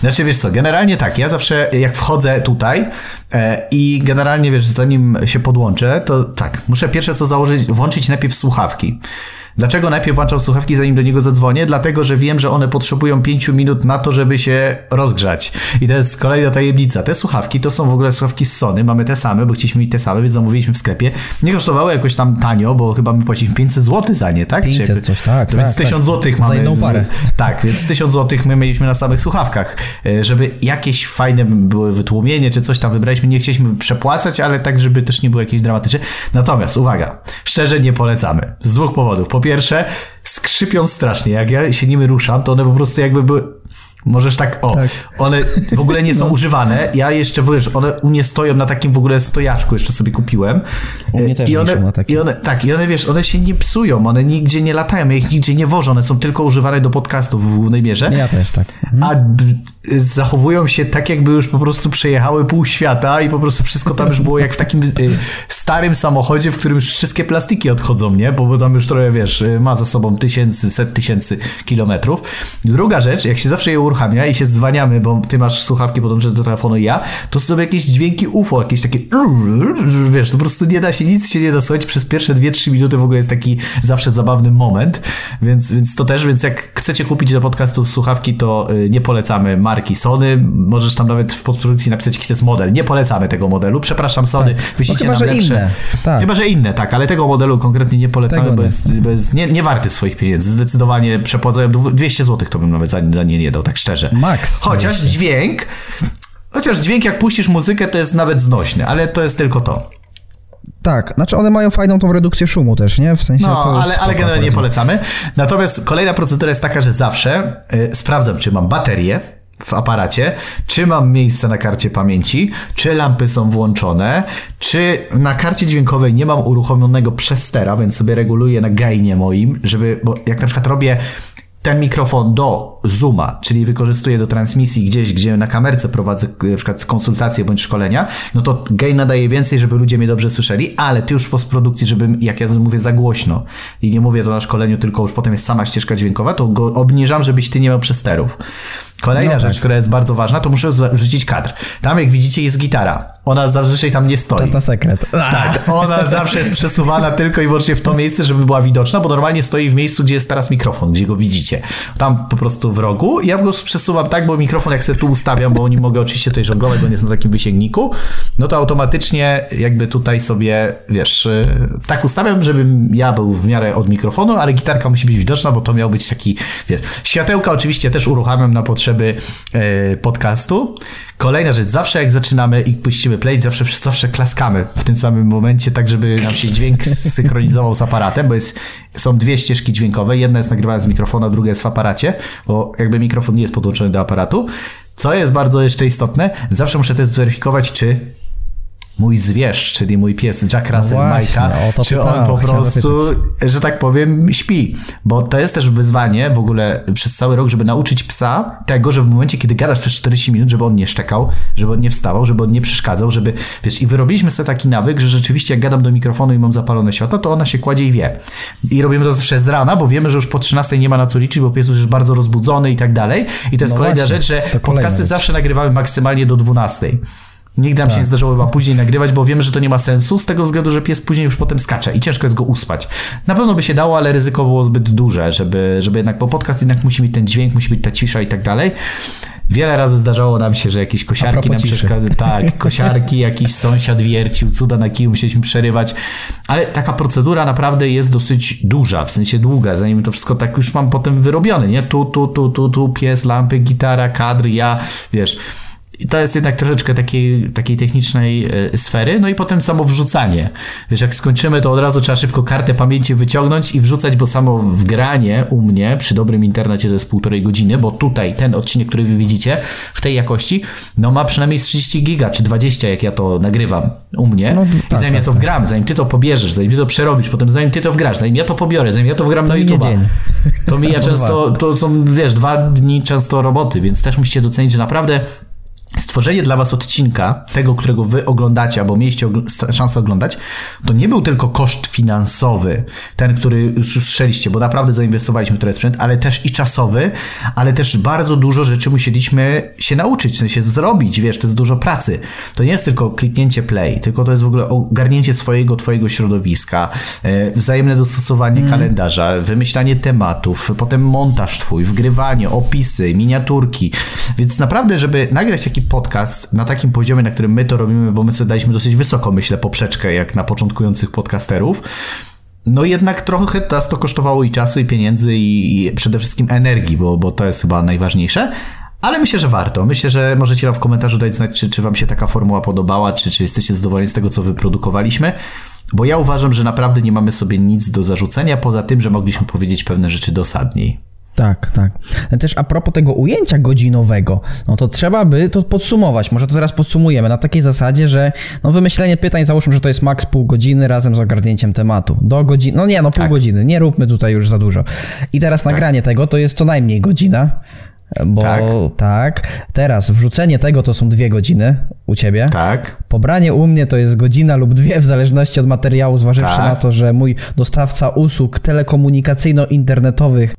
Znaczy, wiesz co, generalnie tak, ja zawsze jak wchodzę tutaj e, i generalnie, wiesz, zanim się podłączę, to tak, muszę pierwsze co założyć, włączyć najpierw słuchawki. Dlaczego najpierw włączam słuchawki, zanim do niego zadzwonię? Dlatego, że wiem, że one potrzebują 5 minut na to, żeby się rozgrzać. I to jest kolejna tajemnica. Te słuchawki to są w ogóle słuchawki z Sony. Mamy te same, bo chcieliśmy mieć te same, więc zamówiliśmy w sklepie. Nie kosztowały jakoś tam tanio, bo chyba my płaciliśmy 500 zł za nie, tak? 500 jakby, coś, tak. Więc tak, 1000 tak. zł mamy. Za jedną parę. Tak, więc 1000 zł my mieliśmy na samych słuchawkach. E, żeby jakieś fajne były wytłumienie, czy coś tam wybraliśmy. Nie chcieliśmy przepłacać, ale tak, żeby też nie było jakieś dramatyczne. Natomiast, uwaga, szczerze nie polecamy. Z dwóch powodów. Po pierwsze, skrzypią strasznie. Jak ja się nimi ruszam, to one po prostu jakby były Możesz tak, o, tak. one w ogóle nie są no. używane. Ja jeszcze, wiesz, one u mnie stoją na takim w ogóle stojaczku, jeszcze sobie kupiłem. U mnie też I one, na takim. I one, tak, i one, wiesz, one się nie psują, one nigdzie nie latają, ja ich nigdzie nie wożę, one są tylko używane do podcastów w głównej mierze. Ja też tak. Mhm. A zachowują się tak, jakby już po prostu przejechały pół świata i po prostu wszystko tam już było jak w takim y, starym samochodzie, w którym już wszystkie plastiki odchodzą, nie? Bo tam już trochę, wiesz, y, ma za sobą tysięcy, set tysięcy kilometrów. Druga rzecz, jak się zawsze je uruchamia i się dzwaniamy, bo ty masz słuchawki podłączone do telefonu i ja, to są jakieś dźwięki UFO, jakieś takie wiesz, po prostu nie da się, nic się nie da słuchać. Przez pierwsze 2-3 minuty w ogóle jest taki zawsze zabawny moment, więc, więc to też, więc jak chcecie kupić do podcastu słuchawki, to y, nie polecamy marki Sony. Możesz tam nawet w podprodukcji napisać, jaki to jest model. Nie polecamy tego modelu. Przepraszam Sony, tak. wyślijcie no, nam lepsze. Inne. Tak. Chyba, że inne, tak, ale tego modelu konkretnie nie polecamy, bo jest, bo jest nie, nie warty swoich pieniędzy. Zdecydowanie przepłacają 200 zł, to bym nawet za, za nie nie dał, tak szczerze. Max. Chociaż dźwięk, chociaż dźwięk jak puścisz muzykę, to jest nawet znośny, ale to jest tylko to. Tak, znaczy one mają fajną tą redukcję szumu też, nie? W sensie no, ale, ale generalnie nie polecamy. Natomiast kolejna procedura jest taka, że zawsze y, sprawdzam, czy mam baterię w aparacie, czy mam miejsce na karcie pamięci, czy lampy są włączone, czy na karcie dźwiękowej nie mam uruchomionego przestera, więc sobie reguluję na gainie moim, żeby, bo jak na przykład robię ten mikrofon do Zooma, czyli wykorzystuję do transmisji gdzieś, gdzie na kamerce prowadzę na przykład konsultacje bądź szkolenia, no to gain nadaje więcej, żeby ludzie mnie dobrze słyszeli, ale ty już w postprodukcji, żeby, jak ja mówię, za głośno i nie mówię to na szkoleniu, tylko już potem jest sama ścieżka dźwiękowa, to go obniżam, żebyś ty nie miał przesterów. Kolejna no rzecz, tak. która jest bardzo ważna, to muszę wrzucić kadr. Tam, jak widzicie, jest gitara. Ona zazwyczaj tam nie stoi. Czas na sekret. Tak, ona zawsze jest przesuwana tylko i wyłącznie w to miejsce, żeby była widoczna, bo normalnie stoi w miejscu, gdzie jest teraz mikrofon, gdzie go widzicie. Tam po prostu w rogu. Ja go przesuwam tak, bo mikrofon jak sobie tu ustawiam, bo nie mogę oczywiście tutaj żonglować, bo nie jest na takim wysięgniku, no to automatycznie jakby tutaj sobie, wiesz, y, tak ustawiam, żebym ja był w miarę od mikrofonu, ale gitarka musi być widoczna, bo to miał być taki, wiesz, światełka oczywiście też uruchamiam na potrzeby e, podcastu. Kolejna rzecz, zawsze jak zaczynamy i puścimy play, zawsze, zawsze klaskamy w tym samym momencie, tak żeby nam się dźwięk synchronizował z aparatem, bo jest, są dwie ścieżki dźwiękowe, jedna jest nagrywana z mikrofonu, druga jest w aparacie, bo jakby mikrofon nie jest podłączony do aparatu. Co jest bardzo jeszcze istotne, zawsze muszę też zweryfikować, czy mój zwierz, czyli mój pies Jack Russell No Majka, czy on po prostu, że tak powiem, śpi. Bo to jest też wyzwanie w ogóle przez cały rok, żeby nauczyć psa tego, że w momencie, kiedy gadasz przez 40 minut, żeby on nie szczekał, żeby on nie wstawał, żeby on nie przeszkadzał, żeby, wiesz, i wyrobiliśmy sobie taki nawyk, że rzeczywiście jak gadam do mikrofonu i mam zapalone światło, to ona się kładzie i wie. I robimy to zawsze z rana, bo wiemy, że już po 13 nie ma na co liczyć, bo pies już jest bardzo rozbudzony i tak dalej. I to jest No kolejna właśnie, rzecz, że podcasty rzecz. zawsze nagrywamy maksymalnie do 12. Nigdy nam się nie zdarzyło chyba później nagrywać, bo wiemy, że to nie ma sensu, z tego względu, że pies później już potem skacze i ciężko jest go uspać. Na pewno by się dało, ale ryzyko było zbyt duże, żeby, żeby jednak, bo podcast jednak musi mieć ten dźwięk, musi być ta cisza i tak dalej. Wiele razy zdarzało nam się, że jakieś kosiarki nam przeszkadzały. Tak, kosiarki, jakiś sąsiad wiercił, cuda na kiju, musieliśmy przerywać. Ale taka procedura naprawdę jest dosyć duża, w sensie długa, zanim to wszystko tak już mam potem wyrobione, nie? Tu, tu, tu, tu, tu, pies, lampy, gitara, kadr, ja, wiesz... I to jest jednak troszeczkę takiej, takiej technicznej e, sfery. No i potem samo wrzucanie. Wiesz, jak skończymy, to od razu trzeba szybko kartę pamięci wyciągnąć i wrzucać, bo samo wgranie u mnie przy dobrym internecie to jest półtorej godziny, bo tutaj ten odcinek, który wy widzicie w tej jakości, no ma przynajmniej z 30 giga czy 20, jak ja to nagrywam u mnie. No, I tak, zanim ja tak, to wgram, zanim ty to pobierzesz, zanim ty to przerobisz, potem zanim ty to wgrasz, zanim ja to pobiorę, zanim ja to wgram na minie YouTube. To mija często, to są, wiesz, dwa dni często roboty, więc też musicie docenić, że naprawdę stworzenie dla was odcinka, tego, którego wy oglądacie, albo mieliście ogl- szansę oglądać, to nie był tylko koszt finansowy, ten, który już usłyszeliście, bo naprawdę zainwestowaliśmy w sprzęt, ale też i czasowy, ale też bardzo dużo rzeczy musieliśmy się nauczyć, w sensie zrobić, wiesz, to jest dużo pracy. To nie jest tylko kliknięcie play, tylko to jest w ogóle ogarnięcie swojego, twojego środowiska, e, wzajemne dostosowanie kalendarza, wymyślanie tematów, potem montaż twój, wgrywanie, opisy, miniaturki. Więc naprawdę, żeby nagrać taki podcast na takim poziomie, na którym my to robimy, bo my sobie daliśmy dosyć wysoko, myślę, poprzeczkę, jak na początkujących podcasterów, no jednak trochę nas to kosztowało i czasu, i pieniędzy, i przede wszystkim energii, bo, bo to jest chyba najważniejsze. Ale myślę, że warto. Myślę, że możecie nam w komentarzu dać znać, czy, czy wam się taka formuła podobała, czy, czy jesteście zadowoleni z tego, co wyprodukowaliśmy. Bo ja uważam, że naprawdę nie mamy sobie nic do zarzucenia, poza tym, że mogliśmy powiedzieć pewne rzeczy dosadniej. Tak, tak. Też a propos tego ujęcia godzinowego, no to trzeba by to podsumować. Może to teraz podsumujemy na takiej zasadzie, że no wymyślenie pytań, załóżmy, że to jest maks pół godziny razem z ogarnięciem tematu. Do godziny, no nie, no pół Tak. godziny, nie róbmy tutaj już za dużo. I teraz nagranie tego to jest co najmniej godzina. Bo Tak. tak. Teraz wrzucenie tego to są dwie godziny u ciebie. Tak? Pobranie u mnie to jest godzina lub dwie, w zależności od materiału, zważywszy Tak. na to, że mój dostawca usług telekomunikacyjno-internetowych.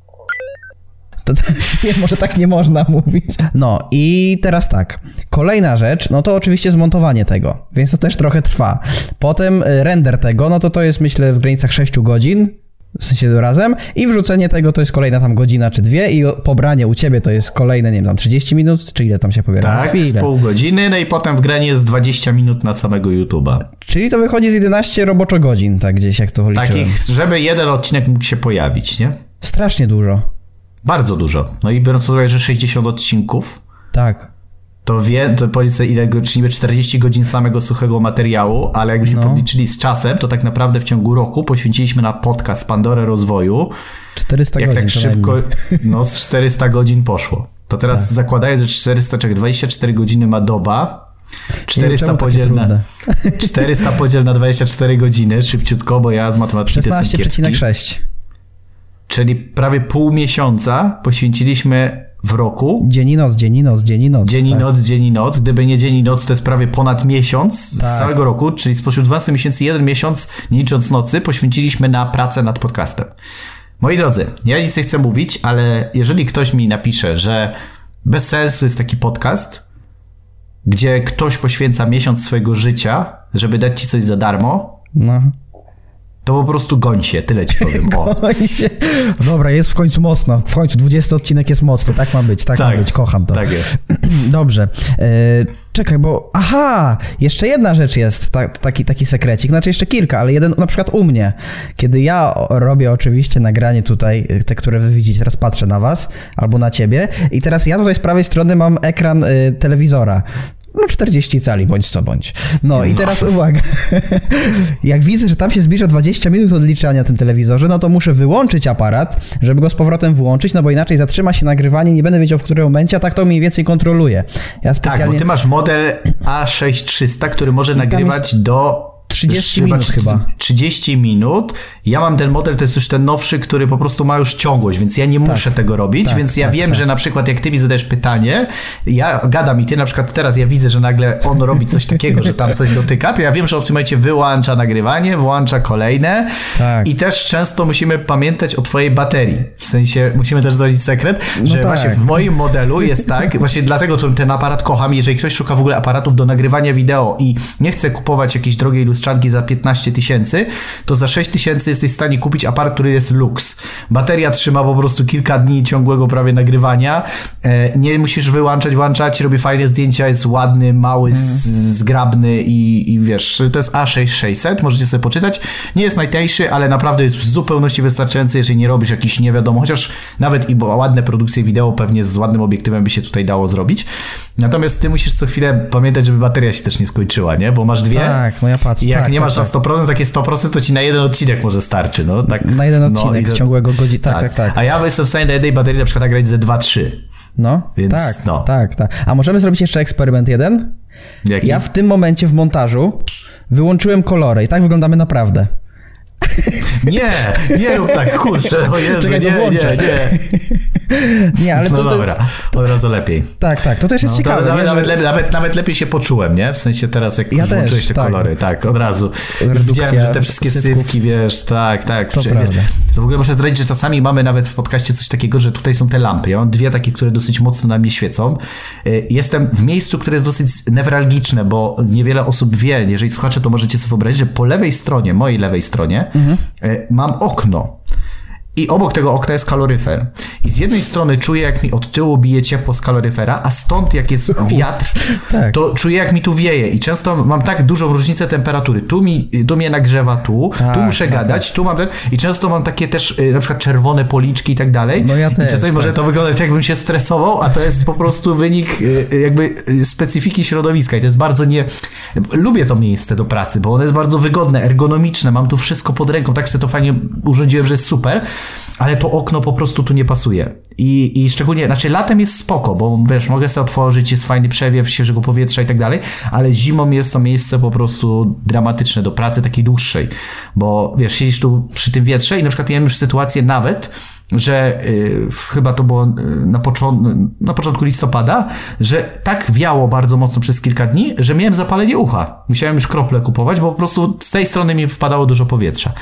To, nie, może tak nie można mówić. No i teraz tak. Kolejna rzecz, no to oczywiście zmontowanie tego, więc to też trochę trwa. Potem y, render tego, no to to jest myślę w granicach 6 godzin. W sensie razem i wrzucenie tego to jest kolejna tam godzina czy dwie i pobranie u ciebie to jest kolejne, nie wiem, tam 30 minut, czy ile tam się pobiera? Tak, z pół godziny, no i potem w granie jest 20 minut na samego YouTube'a. Czyli to wychodzi z 11 roboczo godzin, tak gdzieś jak to liczyłem. Takich, żeby jeden odcinek mógł się pojawić, nie? Strasznie dużo. Bardzo dużo. No i biorąc pod uwagę, że 60 odcinków, Tak. to wie, to powiedzmy ile, czyli 40 godzin samego suchego materiału, ale jakbyśmy No. podliczyli z czasem, to tak naprawdę w ciągu roku poświęciliśmy na podcast Pandorę Rozwoju. 400 Jak godzin. tak co szybko, no z 400 godzin poszło. To teraz Tak. zakładając, że 400, czekaj, 24 godziny ma doba, 400 czemu takie podziel na, trudne? 400 podziel na 24 godziny, szybciutko, bo ja z matematyki jestem kiepski. 16,6. Czyli prawie pół miesiąca poświęciliśmy w roku Dzień i noc, dzień i noc, dzień i noc. Dzień i tak. noc, dzień i noc. Gdyby nie dzień i noc, to jest prawie ponad miesiąc z Tak. całego roku, czyli spośród 12 miesięcy, jeden miesiąc, nie licząc nocy, poświęciliśmy na pracę nad podcastem. Moi drodzy, ja nic nie chcę mówić, ale jeżeli ktoś mi napisze, że bez sensu jest taki podcast, gdzie ktoś poświęca miesiąc swojego życia, żeby dać ci coś za darmo, No. To po prostu goń się, tyle ci powiem. O. Oj się. Dobra, jest w końcu mocno. W końcu 20 odcinek jest mocny. Tak ma być, tak, ma być. Kocham to. Tak jest. Dobrze. E, czekaj, bo. Aha! Jeszcze jedna rzecz jest, ta, taki, taki sekrecik. Znaczy jeszcze kilka, ale jeden na przykład u mnie. Kiedy ja robię oczywiście nagranie tutaj, y, te, które wy widzicie, teraz patrzę na was albo na ciebie. I teraz ja tutaj z prawej strony mam ekran y, telewizora. No 40 cali, bądź co bądź. No i teraz uwaga. Jak widzę, że tam się zbliża 20 minut odliczania na tym telewizorze, no to muszę wyłączyć aparat, żeby go z powrotem włączyć, no bo inaczej zatrzyma się nagrywanie, nie będę wiedział w którym momencie, a tak to mniej więcej kontroluję. Ja Tak, specjalnie... bo ty masz model A6300, który może nagrywać do 30 minut chyba. 30 minut. Ja mam ten model, to jest już ten nowszy, który po prostu ma już ciągłość, więc ja nie muszę tego robić, tak, więc ja tak, wiem, tak. że na przykład jak ty mi zadajesz pytanie, ja gadam i ty na przykład teraz ja widzę, że nagle on robi coś takiego, że tam coś dotyka, to ja wiem, że on w tym momencie wyłącza nagrywanie, włącza kolejne Tak. i też często musimy pamiętać o twojej baterii. W sensie musimy też zdradzić sekret, że tak. właśnie w moim modelu jest tak, właśnie dlatego ten aparat kocham, jeżeli ktoś szuka w ogóle aparatów do nagrywania wideo i nie chce kupować jakiejś drogiej lustrzanki za 15 tysięcy, to za 6 tysięcy jesteś w stanie kupić aparat, który jest lux. Bateria trzyma po prostu kilka dni ciągłego prawie nagrywania, e, nie musisz wyłączać, włączać, robi fajne zdjęcia, jest ładny, mały, z, zgrabny i, i wiesz, to jest A6600, możecie sobie poczytać. Nie jest najtańszy, ale naprawdę jest w zupełności wystarczający, jeżeli nie robisz jakiś nie wiadomo, chociaż nawet i bo ładne produkcje wideo pewnie z ładnym obiektywem by się tutaj dało zrobić. Natomiast ty musisz co chwilę pamiętać, żeby bateria się też nie skończyła, nie? Bo masz dwie. Tak, no ja patrzę. Jak tak, nie tak, masz tak. na 100%, takie 100%, to ci na jeden odcinek może starczy, no. Tak, Na jeden no, odcinek i to- ciągłego godzin. Tak, tak, tak. A ja jestem w stanie na jednej baterii na przykład nagrać ze 2-3. No, Więc tak, no. tak, tak. A możemy zrobić jeszcze eksperyment jeden? Jaki? Ja w tym momencie w montażu wyłączyłem kolory i tak wyglądamy naprawdę. Nie, nie rób tak, kurczę, o Jezu, Czekaj, nie, nie, nie. Nie, ale No to, dobra, od razu lepiej. Tak, tak, to też jest No, ciekawe. nawet, nie, nawet, że- lepiej, nawet, nawet lepiej się poczułem, nie? W sensie teraz, jak Ja włączyłeś też, te tak. kolory, tak, od razu. Już widziałem, że te wszystkie sypków. sypki, wiesz, tak, tak. To prawda. to w ogóle muszę zdradzić, że czasami mamy nawet w podcaście coś takiego, że tutaj są te lampy. Ja mam dwie takie, które dosyć mocno na mnie świecą. Y, Jestem w miejscu, które jest dosyć newralgiczne, bo niewiele osób wie, jeżeli słuchacze, to możecie sobie wyobrazić, że po lewej stronie, mojej lewej stronie, y, mam okno. I obok tego okna jest kaloryfer. I z jednej strony czuję, jak mi od tyłu bije ciepło z kaloryfera, a stąd, jak jest wiatr, Tak. to czuję, jak mi tu wieje. I często mam tak dużą różnicę temperatury. Tu, mi, tu mnie nagrzewa tu, Tak, tu muszę tak, gadać, tu mam ten... I często mam takie też y, na przykład czerwone policzki i tak dalej. No ja I też, czasami może tak. to wyglądać, jakbym się stresował, a to jest po prostu wynik y, y, jakby specyfiki środowiska. I to jest bardzo nie... Lubię to miejsce do pracy, bo ono jest bardzo wygodne, ergonomiczne, mam tu wszystko pod ręką, tak sobie to fajnie urządziłem, że jest super, ale to okno po prostu tu nie pasuje. I, I szczególnie, znaczy latem jest spoko, bo wiesz, mogę sobie otworzyć, jest fajny przewiew świeżego powietrza i tak dalej, ale zimą jest to miejsce po prostu dramatyczne do pracy takiej dłuższej, bo wiesz, siedzisz tu przy tym wietrze i na przykład miałem już sytuację nawet, że y, chyba to było y, na, począ- na początku listopada, że tak wiało bardzo mocno przez kilka dni, że miałem zapalenie ucha. Musiałem już krople kupować, bo po prostu z tej strony mi wpadało dużo powietrza.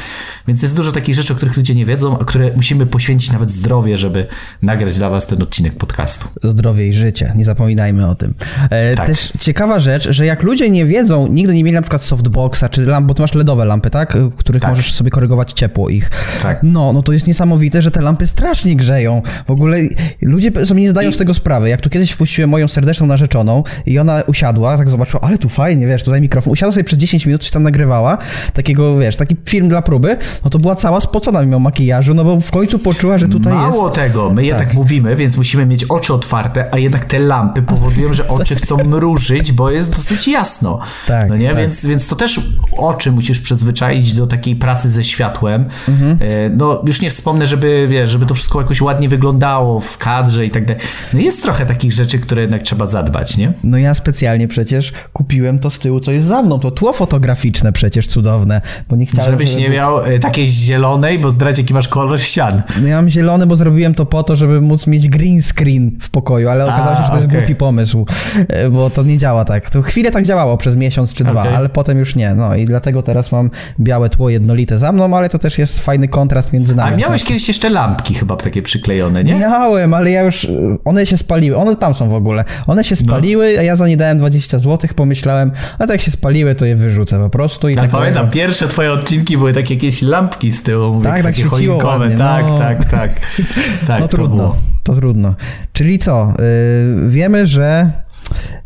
Więc jest dużo takich rzeczy, o których ludzie nie wiedzą, a które musimy poświęcić nawet zdrowie, żeby nagrać dla was ten odcinek podcastu. zdrowie i życie. Nie zapominajmy o tym. E, Tak. Też ciekawa rzecz, że jak ludzie nie wiedzą, nigdy nie mieli na przykład softboxa czy lamp, bo ty masz LEDowe lampy, tak? W których Tak. możesz sobie korygować ciepło ich. Tak. No, no to jest niesamowite, że te lampy strasznie grzeją. W ogóle ludzie sobie nie zdają z tego sprawy. Jak tu kiedyś wpuściłem moją serdeczną narzeczoną i ona usiadła, tak zobaczyła, ale tu fajnie, wiesz, tutaj mikrofon. Usiadła sobie przez 10 minut, coś tam nagrywała, takiego, wiesz, taki film dla próby, no to była cała spocona mimo makijażu, no bo w końcu poczuła, że tutaj jest... Mało tego, my jednak mówimy, więc musimy mieć oczy otwarte, a jednak te lampy powodują, że oczy chcą mrużyć, bo jest dosyć jasno. Tak, no nie? tak. Więc, więc to też oczy musisz przyzwyczaić do takiej pracy ze światłem. Mhm. E, No już nie wspomnę, żeby, wiesz, żeby to wszystko jakoś ładnie wyglądało w kadrze i tak dalej. No jest trochę takich rzeczy, które jednak trzeba zadbać, nie? No ja specjalnie przecież kupiłem to z tyłu, co jest za mną. To tło fotograficzne przecież cudowne, bo nie chciałem, Żebyś żeby- nie miał e, takiej zielonej, bo zdradź jaki masz kolor ścian. No ja mam zielony, bo zrobiłem to po to, żeby móc mieć green screen w pokoju, ale okazało się, że to jest okej. głupi pomysł, e, bo to nie działa tak. To chwilę tak działało przez miesiąc czy dwa, Okej. ale potem już nie. No i dlatego teraz mam białe tło jednolite za mną, ale to też jest fajny kontrast między nami. A miałeś kiedyś jeszcze lampki chyba takie przyklejone, nie? Miałem, ale ja już. One się spaliły. One tam są w ogóle. One się No. spaliły, a ja za nie dałem 20 zł. Pomyślałem, a tak się spaliły, to je wyrzucę po prostu. I Ja tak pamiętam, pierwsze twoje odcinki były takie jakieś lampki z tyłu, mówię, Tak, tak świeciło ładnie, tak, no. tak, tak, tak. No to trudno, było. to trudno. Czyli co? Yy, wiemy, że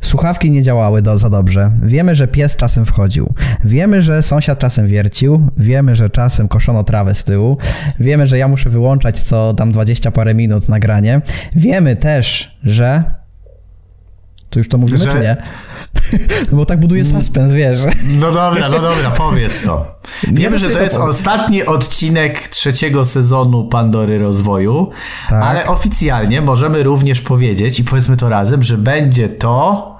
słuchawki nie działały do, za dobrze. Wiemy, że pies czasem wchodził. Wiemy, że sąsiad czasem wiercił. Wiemy, że czasem koszono trawę z tyłu. Wiemy, że ja muszę wyłączać co tam 20 parę minut nagranie. Wiemy też, że... Tu już to mówimy, Że- czy nie? No bo tak buduje suspens, wiesz. No dobra, no dobra, powiedz to. Wiemy, że to to jest ostatni odcinek trzeciego sezonu Pandory Rozwoju, Tak. ale oficjalnie możemy również powiedzieć, i powiedzmy to razem, że będzie to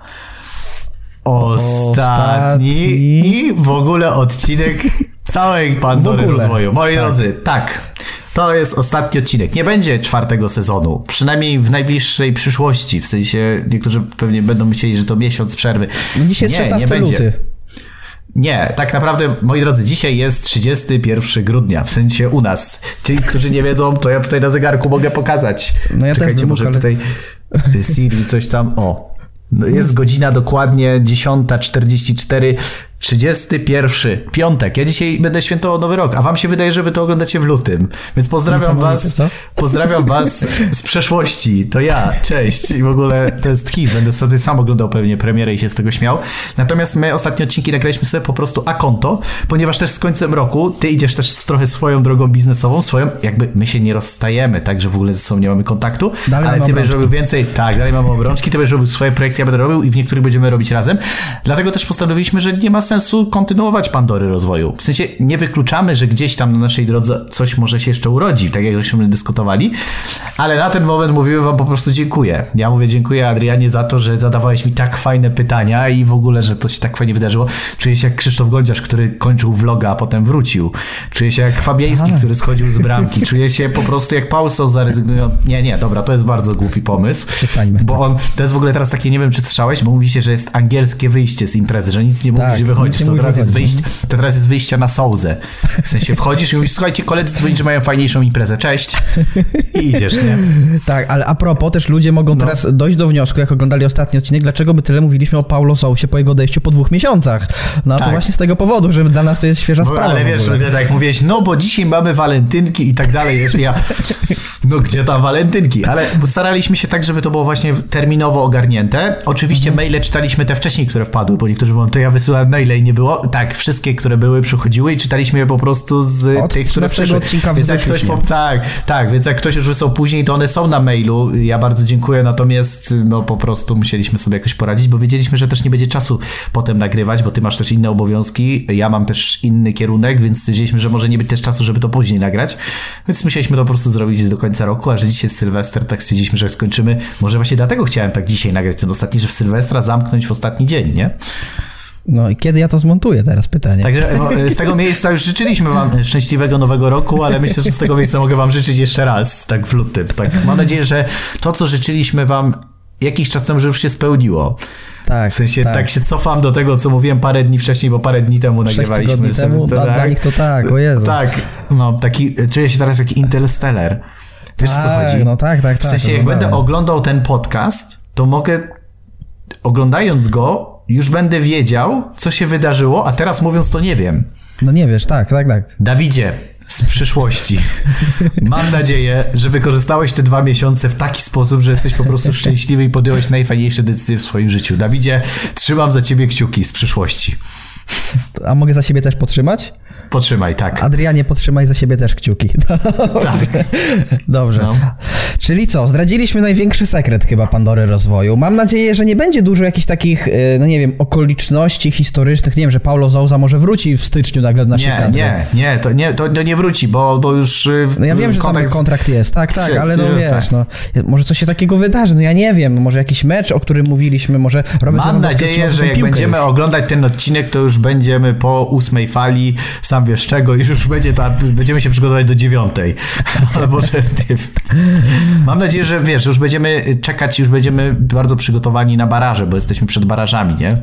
ostatni i w ogóle odcinek całej Pandory. Rozwoju. Moi Tak. drodzy, tak. To jest ostatni odcinek. Nie będzie czwartego sezonu. Przynajmniej w najbliższej przyszłości. W sensie niektórzy pewnie będą myśleli, że to miesiąc przerwy. No Dzisiaj jest nie, 16 nie będzie. luty. Nie, tak naprawdę, moi drodzy, dzisiaj jest 31 grudnia, w sensie u nas. Ci, którzy nie wiedzą, to ja tutaj na zegarku mogę pokazać. No ja Czekajcie, może ale- tutaj Siri coś tam, o. No jest godzina dokładnie 10.44, 31 piątek. Ja dzisiaj będę świętował Nowy Rok, a wam się wydaje, że wy to oglądacie w lutym. Więc pozdrawiam was, co? pozdrawiam was z przeszłości. To ja, cześć. I w ogóle to jest hit. Będę sobie sam oglądał pewnie premierę i się z tego śmiał. Natomiast my ostatnie odcinki nagraliśmy sobie po prostu a konto, ponieważ też z końcem roku ty idziesz też z trochę swoją drogą biznesową, swoją, jakby my się nie rozstajemy, tak, że w ogóle ze sobą nie mamy kontaktu, Dalej ale ty będziesz obrączki. robił więcej, tak, dalej mamy obrączki, ty będziesz robił swoje projekty, ja będę robił i w niektórych będziemy robić razem. Dlatego też postanowiliśmy, że nie ma sensu kontynuować Pandory rozwoju. W sensie nie wykluczamy, że gdzieś tam na naszej drodze coś może się jeszcze urodzi, tak jak żeśmy dyskutowali, ale na ten moment mówimy wam po prostu dziękuję. Ja mówię dziękuję Adrianie za to, że zadawałeś mi tak fajne pytania i w ogóle, że to się tak fajnie wydarzyło. Czuję się jak Krzysztof Gądziarz, który kończył vloga, a potem wrócił. Czuję się jak Fabiański, który schodził z bramki. Czuję się po prostu jak Paulson zarezygnują. Nie, nie, dobra, to jest bardzo głupi pomysł. Przestańmy. Bo on, to jest w ogóle teraz takie, nie wiem czy słyszałeś, bo mówi się, że jest angielskie wyjście z imprezy, że nic nie Tak, mówisz i nie To teraz, jest wyjście, to teraz jest wyjście na sołzę. W sensie wchodzisz i mówisz, słuchajcie, koledzy dzwonić, że mają fajniejszą imprezę, cześć. I idziesz, nie? Tak, ale a propos, też ludzie mogą No. teraz dojść do wniosku, jak oglądali ostatni odcinek, dlaczego my tyle mówiliśmy o Paulo Sousie po jego odejściu po dwóch miesiącach. No to Tak. właśnie z tego powodu, że dla nas to jest świeża Bo, sprawa. ale wiesz, tak jak mówiłeś, no bo dzisiaj mamy walentynki i tak dalej, wiesz, ja, no gdzie tam walentynki? Ale staraliśmy się tak, żeby to było właśnie terminowo ogarnięte. Oczywiście Mhm. maile czytaliśmy te wcześniej, które wpadły, bo niektórzy mówią, to ja wysyłałem maile i nie było. Tak, wszystkie, które były, przychodziły i czytaliśmy je po prostu z Od tych, które 13 przyszły. odcinka Więc jak ktoś po, tak, tak, więc jak ktoś już wysłał później, to one są na mailu. Ja bardzo dziękuję, natomiast no po prostu musieliśmy sobie jakoś poradzić, bo wiedzieliśmy, że też nie będzie czasu potem nagrywać, bo ty masz też inne obowiązki, ja mam też inny kierunek, więc stwierdziliśmy, że może nie być też czasu, żeby to później nagrać. Więc musieliśmy to po prostu zrobić do końca roku, a że dzisiaj jest Sylwester, tak stwierdziliśmy, że skończymy. Może właśnie dlatego chciałem tak dzisiaj nagrać ten ostatni, że w Sylwestra zamknąć w ostatni dzień, nie? No i kiedy ja to zmontuję teraz pytanie. Także e, z tego miejsca już życzyliśmy wam szczęśliwego nowego roku, ale myślę, że z tego miejsca mogę wam życzyć jeszcze raz, tak w lutym. Tak, mam nadzieję, że to, co życzyliśmy wam jakiś czas temu, że już się spełniło. tak, W sensie tak. się cofam do tego, co mówiłem parę dni wcześniej, bo parę dni temu nagrywaliśmy tygodni sobie. temu, dla, dla nich to tak, o Jezu. Tak, no taki, czuję się teraz jak Interstellar. Wiesz o co Tak, chodzi? no tak, tak, W tak, sensie jak oglądałem. będę oglądał ten podcast, to mogę oglądając go już będę wiedział, co się wydarzyło, a teraz mówiąc to nie wiem. No nie wiesz, tak, tak, tak. Dawidzie, z przyszłości. Mam nadzieję, że wykorzystałeś te dwa miesiące w taki sposób, że jesteś po prostu szczęśliwy i podjąłeś najfajniejsze decyzje w swoim życiu. Dawidzie, trzymam za ciebie kciuki z przyszłości. A mogę za siebie też potrzymać? Potrzymaj, tak. Adrianie, potrzymaj za siebie też kciuki. Tak. Dobrze. No. Czyli co? Zdradziliśmy największy sekret chyba Pandory rozwoju. Mam nadzieję, że nie będzie dużo jakichś takich, y, no nie wiem, okoliczności historycznych. Nie wiem, że Paulo Sousa może wróci w styczniu nagle do naszej Nie, kadry. nie, nie, to nie, to, nie wróci, bo, bo już y, No ja wiem, że tam kontakt z- kontrakt jest, tak, tak, ale no wiesz, tak. no, może coś się takiego wydarzy, no ja nie wiem, może jakiś mecz, o którym mówiliśmy, może Robert Mam nadzieję, że jak będziemy już. oglądać ten odcinek, to już będziemy po ósmej fali. Sam sam wiesz czego i już będzie ta, będziemy się przygotować do dziewiątej. Albo Mam nadzieję, że wiesz, już będziemy czekać, już będziemy bardzo przygotowani na baraże, bo jesteśmy przed barażami, nie?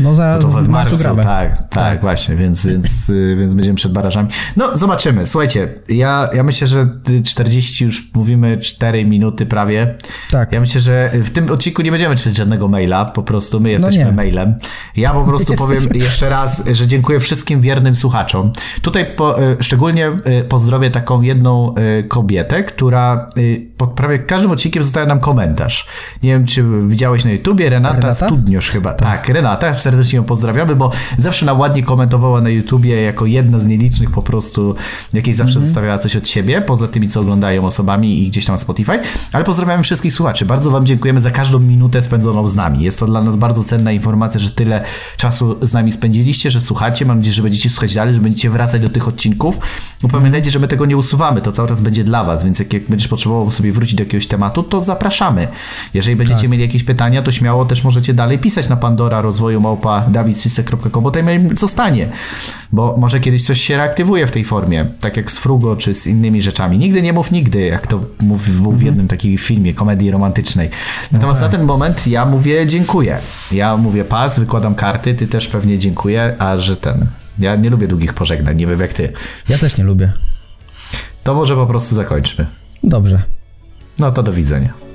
No zaraz to w marcu gramy. Tak, tak, tak, właśnie, więc, więc, więc będziemy przed barażami. No, zobaczymy. Słuchajcie, ja, ja myślę, że 40 już mówimy 4 minuty prawie. Tak. Ja myślę, że w tym odcinku nie będziemy czytać żadnego maila, po prostu my jesteśmy no mailem. Ja po prostu powiem jeszcze raz, że dziękuję wszystkim wiernym słuchaczom. Tutaj po, e, szczególnie e, pozdrowię taką jedną e, kobietę, która pod prawie każdym odcinkiem zostaje nam komentarz. Nie wiem, czy widziałeś na YouTubie, Renata, Renata? Studniosz chyba. Tak. tak, Renata, serdecznie ją pozdrawiamy, bo zawsze nam ładnie komentowała na YouTubie jako jedna z nielicznych po prostu, jakiej zawsze mhm. zostawiała coś od siebie, poza tymi, co oglądają osobami i gdzieś tam na Spotify. Ale pozdrawiamy wszystkich słuchaczy. Bardzo Wam dziękujemy za każdą minutę spędzoną z nami. Jest to dla nas bardzo cenna informacja, że tyle czasu z nami spędziliście, że słuchacie. Mam nadzieję, że będziecie słuchać dalej, że będziecie wracać do tych odcinków. Bo pamiętajcie, że my tego nie usuwamy, to cały czas będzie dla Was, więc jak, jak będziesz potrzebował sobie wrócić do jakiegoś tematu, to zapraszamy. Jeżeli będziecie tak. mieli jakieś pytania, to śmiało też możecie dalej pisać na Pandora rozwoju małpa dawidsysek.com, bo mail zostanie. Bo może kiedyś coś się reaktywuje w tej formie, tak jak z Frugo czy z innymi rzeczami. Nigdy nie mów nigdy, jak to mówi, w mhm. jednym takim filmie komedii romantycznej. Natomiast okay. na ten moment ja mówię dziękuję. Ja mówię pas, wykładam karty, ty też pewnie dziękuję, a że ten. Ja nie lubię długich pożegnań, nie wiem jak ty. Ja też nie lubię. To może po prostu zakończmy. Dobrze. No to do widzenia.